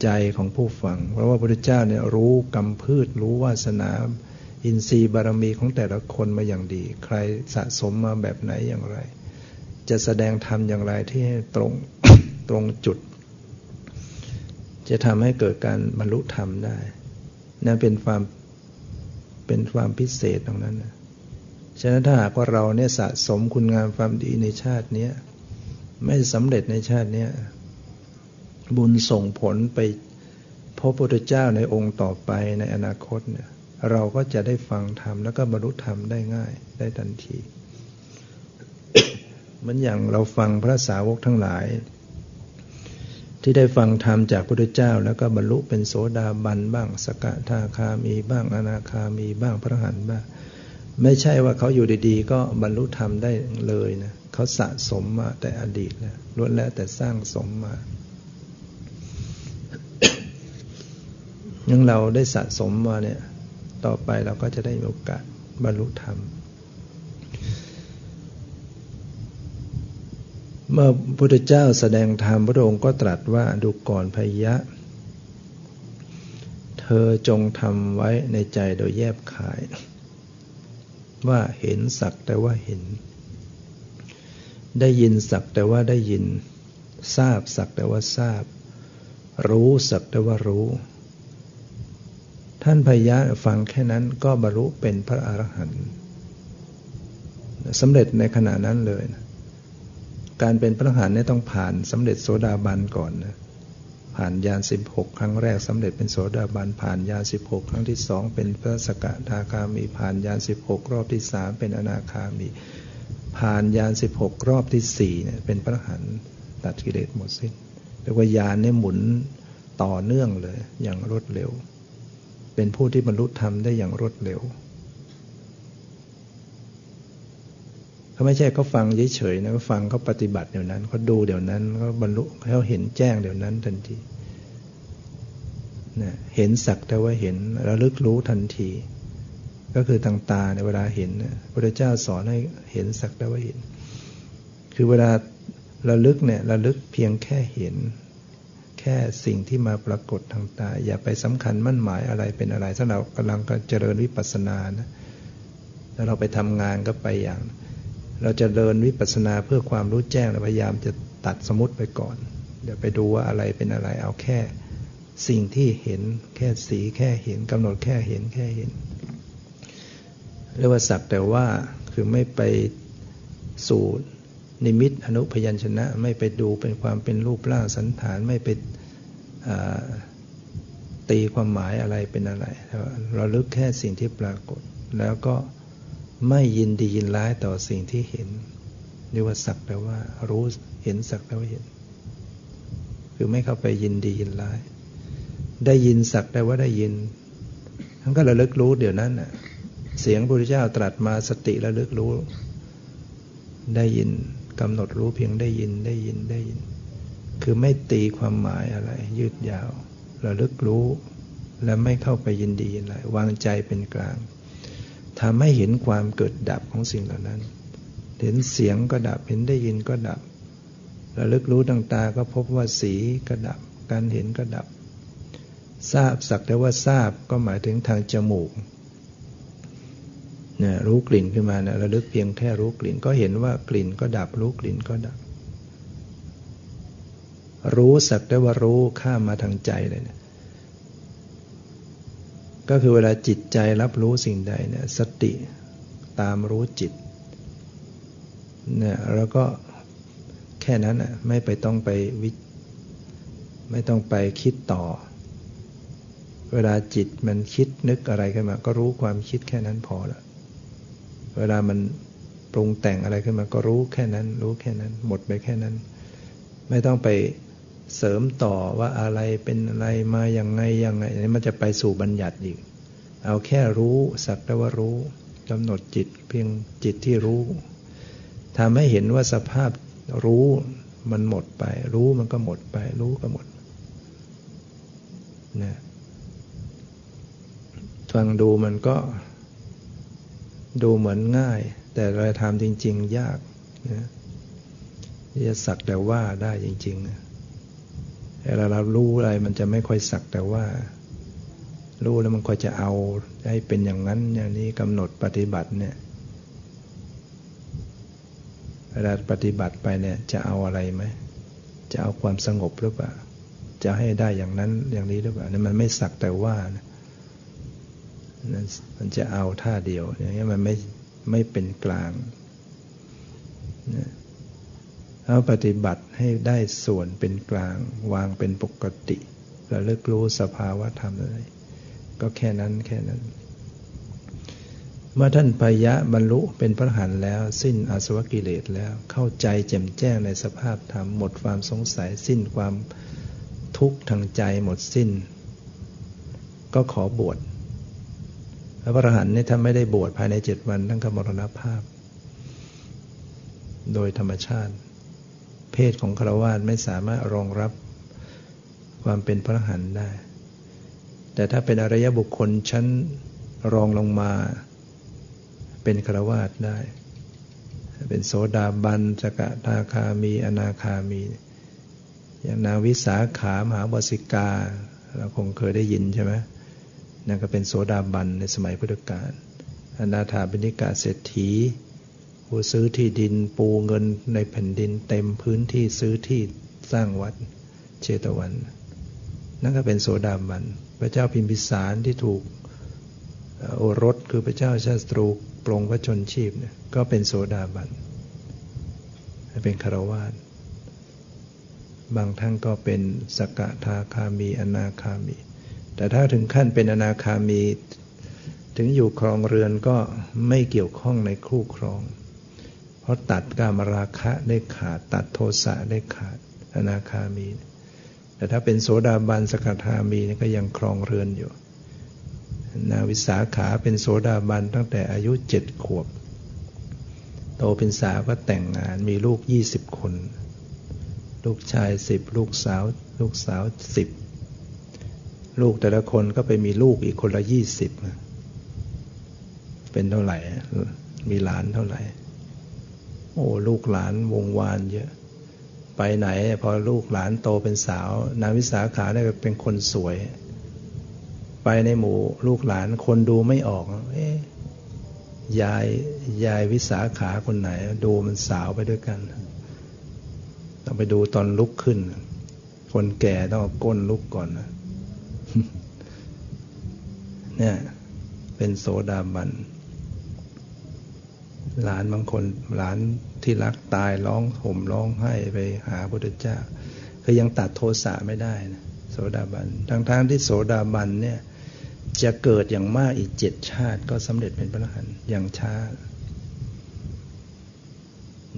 ใจของผู้ฟัง เพราะว่าพระพุทธเจ้าเนี่ยรู้กรรมพืชรู้วาสนาอินทรีย์บารมีของแต่ละคนมาอย่างดี ใครสะสมมาแบบไหนอย่างไร จะแสดงธรรมอย่างไรที่ให้ตรง ตรงจุด จะทำให้เกิดการบรรลุธรรมได้นั่นเป็นความเป็นความพิเศษตรงนั้นนะฉะนั้นถ้าหากว่าเราเนี่ยสะสมคุณงามความดีในชาตินี้ไม่สำเร็จในชาตินี้บุญส่งผลไปพบพระพุทธเจ้าในองค์ต่อไปในอนาคตเนี่ยเราก็จะได้ฟังธรรมแล้วก็บรรลุธรรมได้ง่ายได้ทันที เหมือนอย่างเราฟังพระสาวกทั้งหลาย ที่ได้ฟังธรรมจากพระพุทธเจ้า แล้วก็บรรลุเป็นโสดาบันบ้าง สกทาคามีบ้างอนาคามีบ้างพระหันบ้าง ไม่ใช่ว่าเขาอยู่ดีๆ ก็บรรลุธรรมได้เลยนะเขาสะสมมาแต่อดีตแล้วล้วนแล้วแต่สร้างสมมายังเราได้สะสมมาเนี่ย ต่อไปเราก็จะได้โอกาสบรรลุธรรม เมื่อพุทธเจ้าแสดงธรรมพระองค์ก็ตรัสว่าดูก่อนพยะ เธอจงทำไว้ในใจโดยแยบขาย ว่าเห็นสักแต่ว่าเห็น ได้ยินสักแต่ว่าได้ยิน ทราบสักแต่ว่าทราบ รู้สักแต่ว่ารู้ ท่านพยะฟังแค่นั้นก็บรรลุเป็นพระอรหันต์สำเร็จในขณะนั้นเลยนะ การเป็นพระอรหันต์เนี่ยต้องผ่านสำเร็จโสดาบันก่อนนะผ่านญาณ16 ครั้งแรกสำเร็จเป็นโสดาบันผ่านญาณ16 ครั้งที่สองเป็นพระสกทาคามีผ่านญาณ16 รอบที่สามเป็นอนาคามี ผ่านญาณ16 รอบที่สี่เนี่ยเป็นพระอรหันต์ตัดกิเลสหมดสิ้นเรียกว่าญาณเนี่ยหมุนต่อเนื่องเลยอย่างรวดเร็ว เป็นผู้ที่บรรลุธรรมได้อย่างรวดเร็ว เขาไม่ใช่เขาฟังเฉยๆนะเขาฟังเขาปฏิบัติเดี๋ยวนั้นเขาดูเดี๋ยวนั้นเขาบรรลุเขาเห็นแจ้งเดี๋ยวนั้นทันทีนะเห็นสักแต่ว่าเห็นระลึกรู้ทันที ก็คือทางตาในเวลาเห็นพระเจ้าสอนให้เห็นสักแต่ว่าเห็น คือเวลาระลึกเนี่ยระลึกเพียงแค่เห็น แค่สิ่งที่มาปรากฏทางตา อย่าไปสำคัญมั่นหมายอะไรเป็นอะไรถ้าเรากำลังเจริญวิปัสสนานะแล้วเราไปทำงานก็ไปอย่าง เราจะเดินวิปัสสนาเพื่อความรู้แจ้งเราพยายามจะตัดสมุติไปก่อน เดี๋ยวไปดูว่าอะไรเป็นอะไรเอาแค่ สิ่งที่เห็นแค่สีแค่เห็นกำหนดแค่เห็นแค่เห็นเรียกว่าสักแต่ว่าคือไม่ไปสู่นิมิตอนุพยัญชนะ ไม่ไปดูเป็นความเป็นรูปร่างสันฐานไม่ไปตีความหมายอะไรเป็นอะไรเราลึกแค่สิ่งที่ปรากฏ แล้วก็ ไม่ยินดียินร้ายต่อสิ่งที่เห็นเรียกว่าสักแต่ว่า รู้เห็นสักแต่ว่าเห็น คือไม่เข้าไปยินดียินร้าย ได้ยินสักแต่ว่าได้ยินทั้งก็ระลึกรู้เดี๋ยวนั้นน่ะ เสียงพระพุทธเจ้าตรัสมาสติระลึกรู้ ได้ยินกำหนดรู้เพียงได้ยินได้ยินได้ยิน คือไม่ตีความหมายอะไร ยืดยาวระลึกรู้ และไม่เข้าไปยินดียินร้ายวางใจเป็นกลาง ทำให้เห็นความเกิดดับของสิ่งเหล่านั้น เห็นเสียงก็ดับ เห็นได้ยินก็ดับ ระลึกรู้ต่างตาก็พบว่าสีก็ดับ การเห็นก็ดับ ทราบสักแต่ว่าทราบก็หมายถึงทางจมูกเนี่ยรู้กลิ่นขึ้นมาเนี่ยระลึกเพียงแค่รู้กลิ่นก็เห็นว่ากลิ่นก็ดับ รู้กลิ่นก็ดับ รู้สักแต่ว่ารู้ข้ามมาทางใจเลยเนี่ย ก็คือเวลาจิตใจรับรู้สิ่งใดเนี่ยสติตามรู้จิตเนี่ยแล้วก็แค่นั้นอะไม่ไปต้องไปวิไม่ต้องไปคิดต่อ เวลาจิตมันคิดนึกอะไรขึ้นมา ก็รู้ความคิดแค่นั้นพอละเวลามันปรุงแต่งอะไรขึ้นมา ก็รู้แค่นั้น รู้แค่นั้น หมดไปแค่นั้น ไม่ต้องไป เสริมต่อว่าอะไรเป็นอะไรมาอย่างไงยังไงนี่มันจะไปสู่บัญญัติอีก เอาแค่รู้สักแต่ว่ารู้กำหนดจิตเพียงจิตที่รู้ทำให้เห็นว่าสภาพรู้มันหมดไป รู้มันก็หมดไป รู้ก็หมดนะฟังดูมันก็ดูเหมือนง่าย แต่เราทำจริง ๆ ยากนะจะสักแต่ว่าได้จริงๆนะ เวลาเรารู้อะไรมันจะไม่ค่อยสักแต่ว่า รู้แล้วมันก็จะเอาให้เป็นอย่างนั้นอย่างนี้กำหนดปฏิบัติเนี่ยเวลาปฏิบัติไปเนี่ยจะเอาอะไรไหมจะเอาความสงบหรือเปล่าจะให้ได้อย่างนั้นอย่างนี้หรือเปล่านี่มันไม่สักแต่ว่านะมันจะเอาท่าเดียวอย่างนี้มันไม่ไม่เป็นกลางนะ เอาปฏิบัติให้ได้ส่วนเป็นกลาง วางเป็นปกติระลึกรู้สภาวะธรรมเลย ก็แค่นั้นแค่นั้น เมื่อท่านพยะบรรลุเป็นพระหันแล้วสิ้นอาสวะกิเลสแล้วเข้าใจแจ่มแจ้งในสภาพธรรม หมดความสงสัยสิ้นความทุกข์ทางใจหมดสิ้น ก็ขอบวชพระพระหันนี่ถ้าไม่ได้บวชภายในเจ็ดวันทั้งกมรณภาพ โดยธรรมชาติ เพศของคารวาสไม่สามารถรองรับความเป็นพระหันได้ แต่ถ้าเป็นอริยบุคคลชั้นรองลงมา เป็นคารวาสได้ เป็นโสดาบันสกทาคามี อนาคามี อย่างนาวิสาขามหาบสิกา เราคงเคยได้ยินใช่ไหมนั่นก็เป็นโสดาบันในสมัยพุทธกาลอนาถาบิณิกาเศรษฐี ซื้อที่ดินปูเงินในแผ่นดินเต็มพื้นที่ซื้อที่สร้างวัดเชตวัน นั่นก็เป็นโสดาบัน พระเจ้าพิมพิสารที่ถูกโอรสคือพระเจ้าชาตรูปรงพระชนชีพเนี่ยก็เป็นโสดาบัน เป็นคารวาสบางท่านก็เป็นสกทาคามีอนาคามี แต่ถ้าถึงขั้นเป็นอนาคามี ถึงอยู่ครองเรือนก็ไม่เกี่ยวข้องในคู่ครอง ราะตัดกามราคะได้ขาด ตัดโทสะได้ขาดอนาคามี แต่ถ้าเป็นโสดาบันสกทามีก็ยังครองเรือนอยู่ นาวิสาขาเป็นโสดาบันตั้งแต่อายุเจ็ดขวบ โตเป็นสาวก็แต่งงานมีลูกยี่สิบคน ลูกชายสิบลูกสาว ลูกสาวสิบลูกแต่ละคนก็ไปมีลูกอีกคนละยี่สิบเป็นเท่าไหร่ มีหลานเท่าไหร่ โอ้ลูกหลานวงวานเยอะ ไปไหนพอลูกหลานโตเป็นสาว นาวิสาขาเนี่ยเป็นคนสวย ไปในหมู่ลูกหลานคนดูไม่ออก เอ๊ยายยายวิสาขาคนไหน ดูมันสาวไปด้วยกันต้องไปดูตอนลุกขึ้น คนแก่ต้องก้นลุกก่อนนะเนี่ย เป็นโสดาบัน หลานบางคนหลานที่รักตายร้องห่มร้องไห้ไปหาพระพุทธเจ้าคือยังตัดโทสะไม่ได้นะโสดาบันทั้งทางที่โสดาบันเนี่ยจะเกิดอย่างมากอีกเจ็ดชาติก็สำเร็จเป็นพระอรหันต์อย่างช้า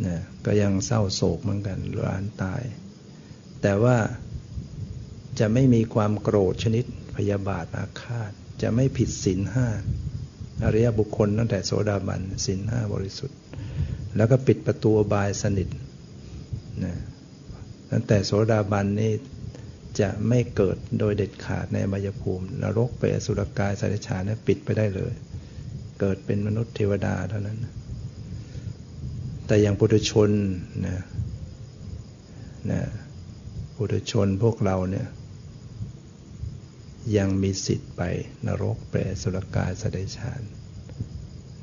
นะก็ยังเศร้าโศกเหมือนกันหลานตาย แต่ว่าจะไม่มีความโกรธชนิดพยาบาทอาฆาต จะไม่ผิดศีลห้า อริยบุคคลตั้งแต่โสดาบันศีลห้าบริสุทธิ์ แล้วก็ปิดประตูบายสนิทนะตั้งแต่โสดาบันนี่จะไม่เกิดโดยเด็ดขาดในมายภูมิ นรกเปรสุรกายสัตว์ฉานปิดไปได้เลย เกิดเป็นมนุษย์เทวดาเท่านั้น แต่อย่างปุถุชนนะนะปุถุชนพวกเราเนี่ย ยังมีสิทธิ์ไปนรกเปรตสุรกายสดชาน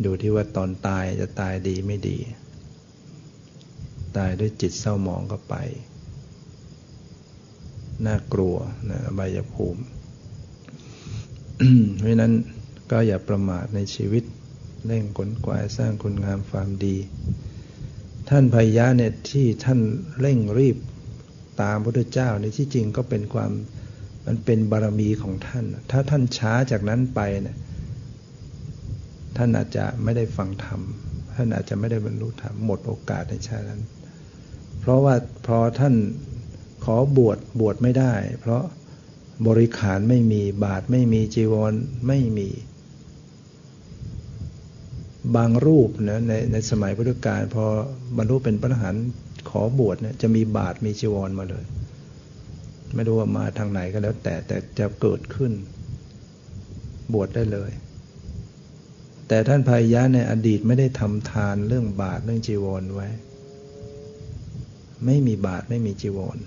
ดูที่ว่าตอนตายจะตายดีไม่ดี ตายด้วยจิตเศร้าหมองก็ไป น่ากลัวนะบายภูมิ เพราะนั้นก็อย่าประมาทในชีวิต เร่งขนกวายสร้างคุณงามความดี ท่านพยะเนี่ยที่ท่านเร่งรีบตามพระพุทธเจ้าในที่จริงก็เป็นความ มันเป็นบารมีของท่าน ถ้าท่านช้าจากนั้นไปเนี่ยท่านอาจจะไม่ได้ฟังธรรม ท่านอาจจะไม่ได้บรรลุธรรม หมดโอกาสในชาตินั้น เพราะว่าพอท่านขอบวชบวชไม่ได้ เพราะบริขารไม่มีบาทไม่มีจีวรไม่มี บางรูปนะในในสมัยพุทธกาลพอบรรลุเป็นพระอรหันต์ขอบวชเนี่ยจะมีบาทมีจีวรมาเลย ไม่รู้ว่ามาทางไหนก็แล้ว แต่แต่จะเกิดขึ้น บวชได้เลย แต่ท่านพายะในอดีตไม่ได้ทำทานเรื่องบาทเรื่องจีวรไว้ ไม่มีบาทไม่มีจีวร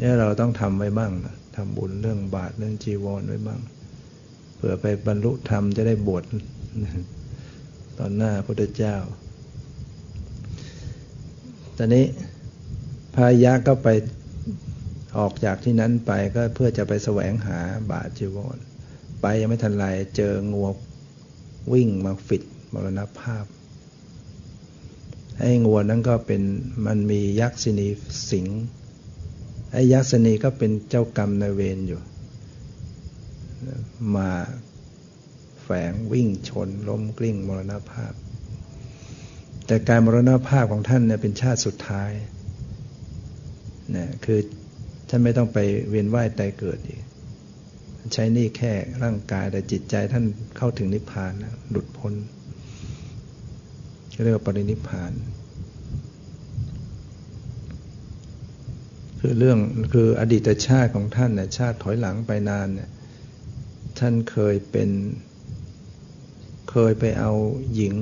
นี่เราต้องทำไว้บ้างนะทำบุญเรื่องบาทเรื่องจีวรไว้บ้างเผื่อไปบรรลุธรรมจะได้บวชตอนหน้าพระพุทธเจ้า ตอนนี้พายะก็ไป ออกจากที่นั้นไปก็เพื่อจะไปแสวงหาบาทจีวร ไปยังไม่ทันไรเจองัววิ่งมาฟิดมรณภาพไอ้งัวนั้นก็เป็นมันมียักษินีสิงไอ้ยักษินีก็เป็นเจ้ากรรมนายเวรอยู่ มาแฝงวิ่งชนล้มกลิ้งมรณภาพ แต่การมรณภาพของท่านเนี่ยเป็นชาติสุดท้ายนะคือ ท่านไม่ต้องไปเวียนว่ายตายเกิดอีก ใช้นี่แค่ร่างกายแต่จิตใจท่านเข้าถึงนิพพานแล้วหลุดพ้นเรียกว่าปรินิพพาน คือเรื่องคืออดีตชาติของท่านเนี่ยชาติถอยหลังไปนานเนี่ยท่านเคยเป็นเคยไปเอาหญิง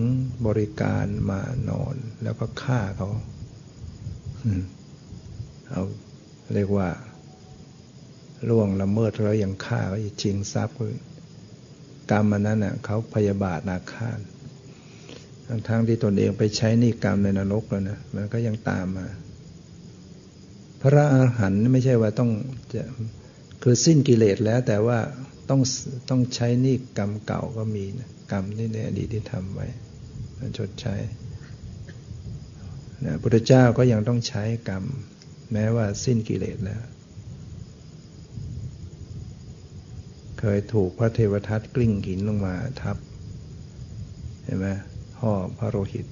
บริการมานอน แล้วก็ฆ่าเขา เอา เรียกว่าล่วงละเมิดแล้วยังฆ่าเขาชิงทรัพย์กรรมมันนั้นเน่ะเขาพยาบาทนาคานทั้งทั้งที่ตนเองไปใช้นี่กรรมในนรกแล้วนะมันก็ยังตามมา พระอรหันต์ไม่ใช่ว่าต้องจะคือสิ้นกิเลสแล้ว แต่ว่าต้องต้องใช้นี่กรรมเก่าก็มีนะกรรมที่ในอดีตที่ทำไว้ชดใช้นะพุทธเจ้าก็ยังต้องใช้กรรม แม้ว่าสิ้นกิเลสแล้ว เคยถูกพระเทวทัตกลิ้งหินลงมาทับ เห็นไหมห่อพระโลหิต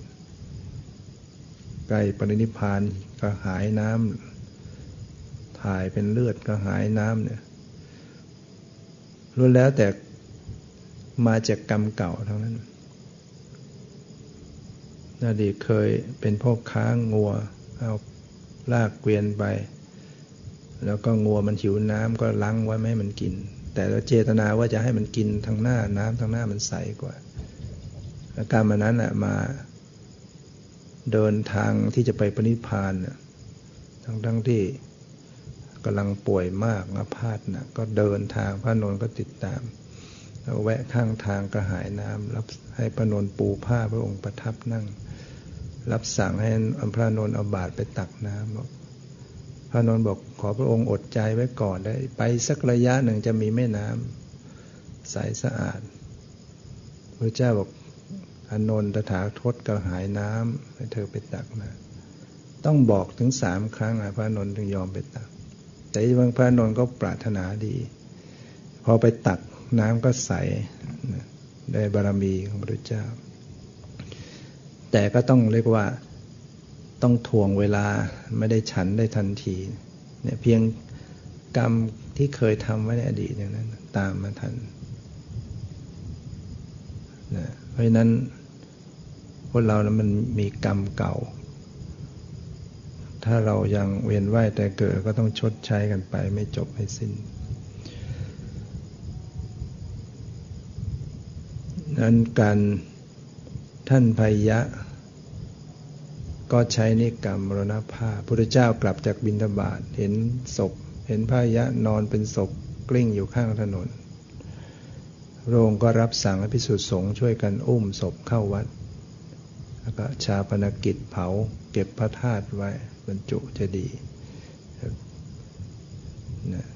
ใกล้ปรินิพานก็หายน้ำถ่ายเป็นเลือดก็หายน้ำเนี่ยรู้แล้วแต่มาจากกรรมเก่าทั้งนั้นอดีตเคยเป็นพ่อค้างงัวเอา ลากเกวียนไป แล้วก็งัวมันหิวน้ำก็ล้างไว้ไม่ให้มันกิน แต่เราเจตนาว่าจะให้มันกินทางหน้าน้ำทางหน้ามันใสกว่าอาการมันนั้นอะมาเดินทางที่จะไปปณิพานทั้งทั้งที่กำลังป่วยมากอาพาธนะก็เดินทางพระนนท์ก็ติดตาม แล้วแวะข้างทางกระหายน้ำรับให้พระนนท์ปูผ้าพระองค์ประทับนั่ง รับสั่งให้อัมพระนนท์เอาบาตรไปตักน้ำบอกพระนนท์บอกขอพระองค์อดใจไว้ก่อนได้ไปสักระยะหนึ่งจะมีแม่น้ำใสสะอาดพระเจ้าบอกอนนท์ตถาคตกระหายน้ำให้เธอไปตักมาต้องบอกถึงสามครั้งพระนนท์ถึงยอมไปตัก แต่บางพระนนท์ก็ปรารถนาดี พอไปตักน้ำก็ใสได้บารมีของพระเจ้า แต่ก็ต้องเรียกว่าต้องทวงเวลาไม่ได้ฉันได้ทันทีเนี่ยเพียงกรรมที่เคยทำไว้ในอดีตอย่างนั้น ตามมาทันนะเพราะฉะนั้นพวกเรานะมันมีกรรมเก่า ถ้าเรายังเวียนว่ายแต่เกิดก็ต้องชดใช้กันไปไม่จบไม่สิ้นนั้นการท่านพยะ ก็ใช้นิกรรมมรณภาพพระเจ้ากลับจากบินทบาทเห็นศพ เห็นพยะนอนเป็นศพกลิ้งอยู่ข้างถนนพระองค์ก็รับสั่งให้พิสุทธิสงฆ์ช่วยกันอุ้มศพเข้าวัด แล้วก็ชาปนกิจเผาเก็บพระธาตุไว้บรรจุจะดี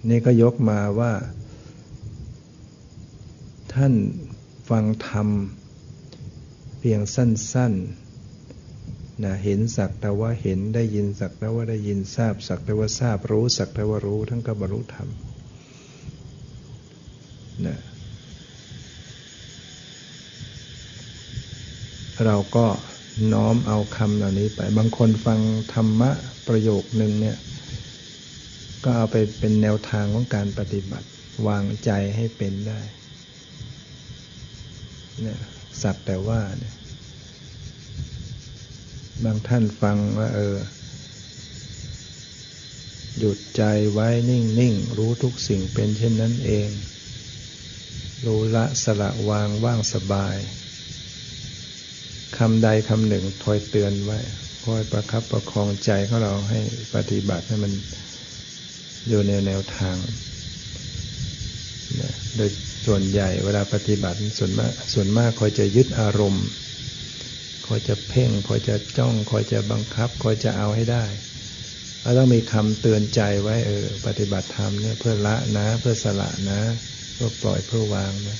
นี่ก็ยกมาว่า ท่านฟังธรรม เพียงสั้น ๆ นะเห็นสักแต่ว่าเห็นได้ยินสักแต่ว่าได้ยินทราบสักแต่ว่าทราบรู้สักแต่ว่ารู้ทั้งกับบรรลุธรรมนะเราก็น้อมเอาคำเหล่านี้ไป บางคนฟังธรรมะประโยคนึงเนี่ย ก็เอาไปเป็นแนวทางของการปฏิบัติ วางใจให้เป็นได้เนี่ยสักแต่ว่าเนี่ย บางท่านฟังว่า เออ หยุดใจไว้นิ่งๆรู้ทุกสิ่งเป็นเช่นนั้นเอง รู้ละสละวางว่างสบายคำใดคำหนึ่งถอยเตือนไว้คอยประครับประคองใจของเราให้ปฏิบัติให้มันอยู่ในแนวทางโดยส่วนใหญ่เวลาปฏิบัติส่วนมากส่วนมากคอยจะยึดอารมณ์ คอยจะเพ่งคอยจะจ้องคอยจะบังคับคอยจะเอาให้ได้เราต้องมีคำเตือนใจไว้เออ ปฏิบัติธรรมเนี่ยเพื่อละนะ เพื่อสละนะเพื่อปล่อยเพื่อวางนะ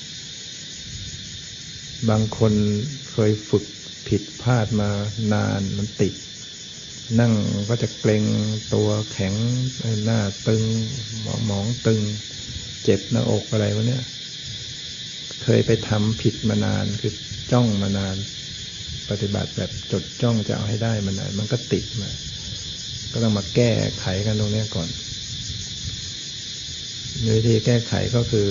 บางคนเคยฝึกผิดพลาดมานานมันติด นั่งก็จะเกรงตัวแข็งหน้าตึงหมองหมองตึง เจ็บหน้าอกอะไรวะเนี่ย เคยไปทำผิดมานานคือจ้องมานาน ปฏิบัติแบบจดจ้องจะเอาให้ได้มานานมันก็ติดมา ก็ต้องมาแก้ไขกันตรงนี้ก่อนวิธีแก้ไขก็คือ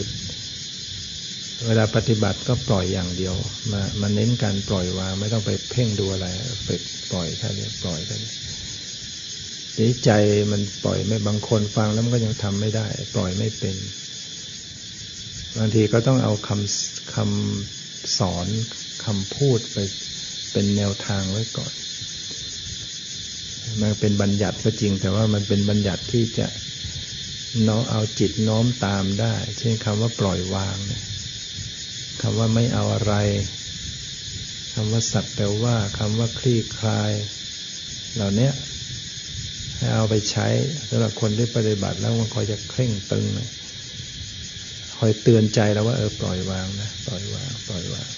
เวลาปฏิบัติก็ปล่อยอย่างเดียว มามาเน้นการปล่อยวางไม่ต้องไปเพ่งดูอะไรฝึกปล่อยแค่นี้ปล่อยแค่นี้ีใจมันปล่อยไม่บางคนฟังแล้วมันก็ยังทำไม่ได้ ปล่อยไม่เป็น บางทีก็ต้องเอาคำคำสอนคำพูดไป เป็นแนวทางไว้ก่อน มันเป็นบัญญัติก็จริง แต่ว่ามันเป็นบัญญัติที่จะน้อมเอาจิตน้อมตามได้ เช่นคำว่าปล่อยวางเนี่ยคำว่าไม่เอาอะไรคำว่าสักแต่ว่าคำว่าคลี่คลาย เหล่านี้ให้เอาไปใช้สำหรับคนที่ปฏิบัติแล้วมันคอยจะเคร่งตึงคคอยเตือนใจแล้วว่าเออปล่อยวางนะปล่อยวาง ปล่อยวาง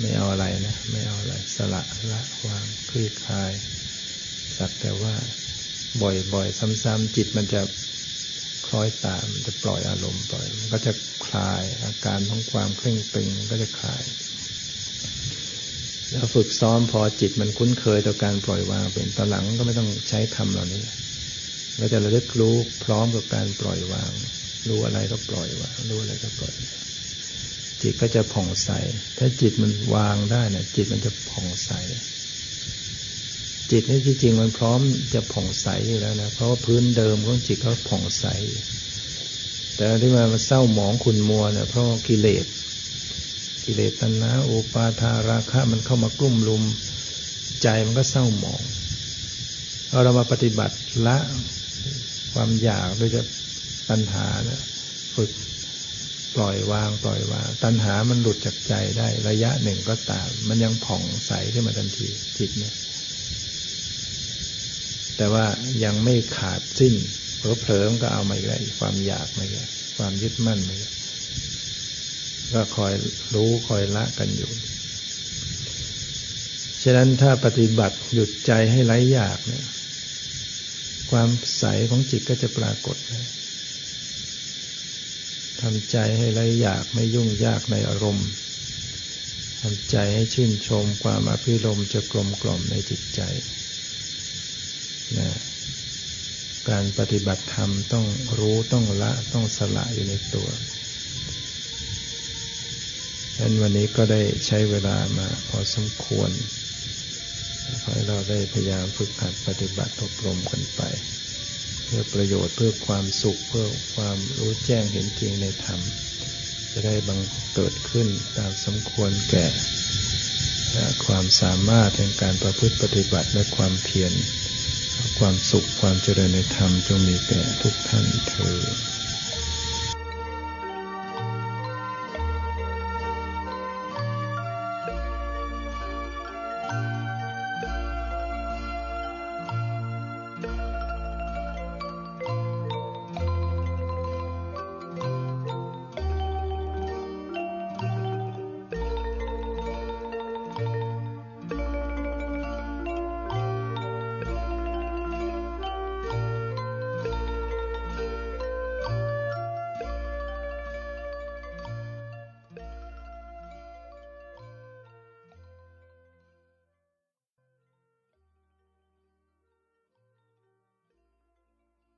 ไม่เอาอะไรนะ ไม่เอาอะไร สละละวางคลี่คลาย สักแต่ว่าบ่อยๆ ซ้ำๆจิตมันจะคล้อยตามจะปล่อยอารมณ์ปล่อยมันก็จะคลายอาการของความเคร่งตึงก็จะคลายแล้วฝึกซ้อมพอจิตมันคุ้นเคยต่อการปล่อยวางเป็นตอนหลังก็ไม่ต้องใช้คำเหล่านี้ก็จะระลึกรู้พร้อมกับการปล่อยวาง รู้อะไรก็ปล่อยวางรู้อะไรก็ปล่อย จิตก็จะผ่องใส ถ้าจิตมันวางได้นะจิตมันจะผ่องใส จิตนี่ที่จริงมันพร้อมจะผ่องใสอยู่แล้วนะ เพราะว่าพื้นเดิมของจิตเขาผ่องใส แต่ที่มาเศร้าหมองขุนมัวเนี่ยเพราะกิเลส กิเลสตัณหาโอปาทาราคะมันเข้ามากลุ่มลุม ใจมันก็เศร้าหมองเอาเรามาปฏิบัติละความอยากโดยจะตัณหานะฝึก ปล่อยวางปล่อยวาง ตัณหามันหลุดจากใจได้ระยะหนึ่งก็ตาม มันยังผ่องใสขึ้นมาทันทีจิตเนี่ย แต่ว่ายังไม่ขาดสิ้นเผลอๆก็เอามาอีกแล้วความอยากมาอีกความยึดมั่นมาอีกก็คอยรู้คอยละกันอยู่ ฉะนั้นถ้าปฏิบัติหยุดใจให้ไร้อยากเนี่ย ความใสของจิตก็จะปรากฏ ทำใจให้ไร้อยากไม่ยุ่งยากในอารมณ์ทำใจให้ชื่นชมความอภิรมจะกลมกล่อมในจิตใจนะการปฏิบัติธรรมต้องรู้ต้องละต้องสละอยู่ในตัวฉะนั้นวันนี้ก็ได้ใช้เวลามาพอสมควรขอให้เราได้พยายามฝึกหัดปฏิบัติอบรมกันไป เพื่อประโยชน์เพื่อความสุขเพื่อความรู้แจ้งเห็นจริงในธรรม จะได้บังเกิดขึ้นตามสมควรแก่ ความสามารถในการประพฤติปฏิบัติและความเพียรความสุขความเจริญในธรรมจงมีแก่ทุกท่านเธอ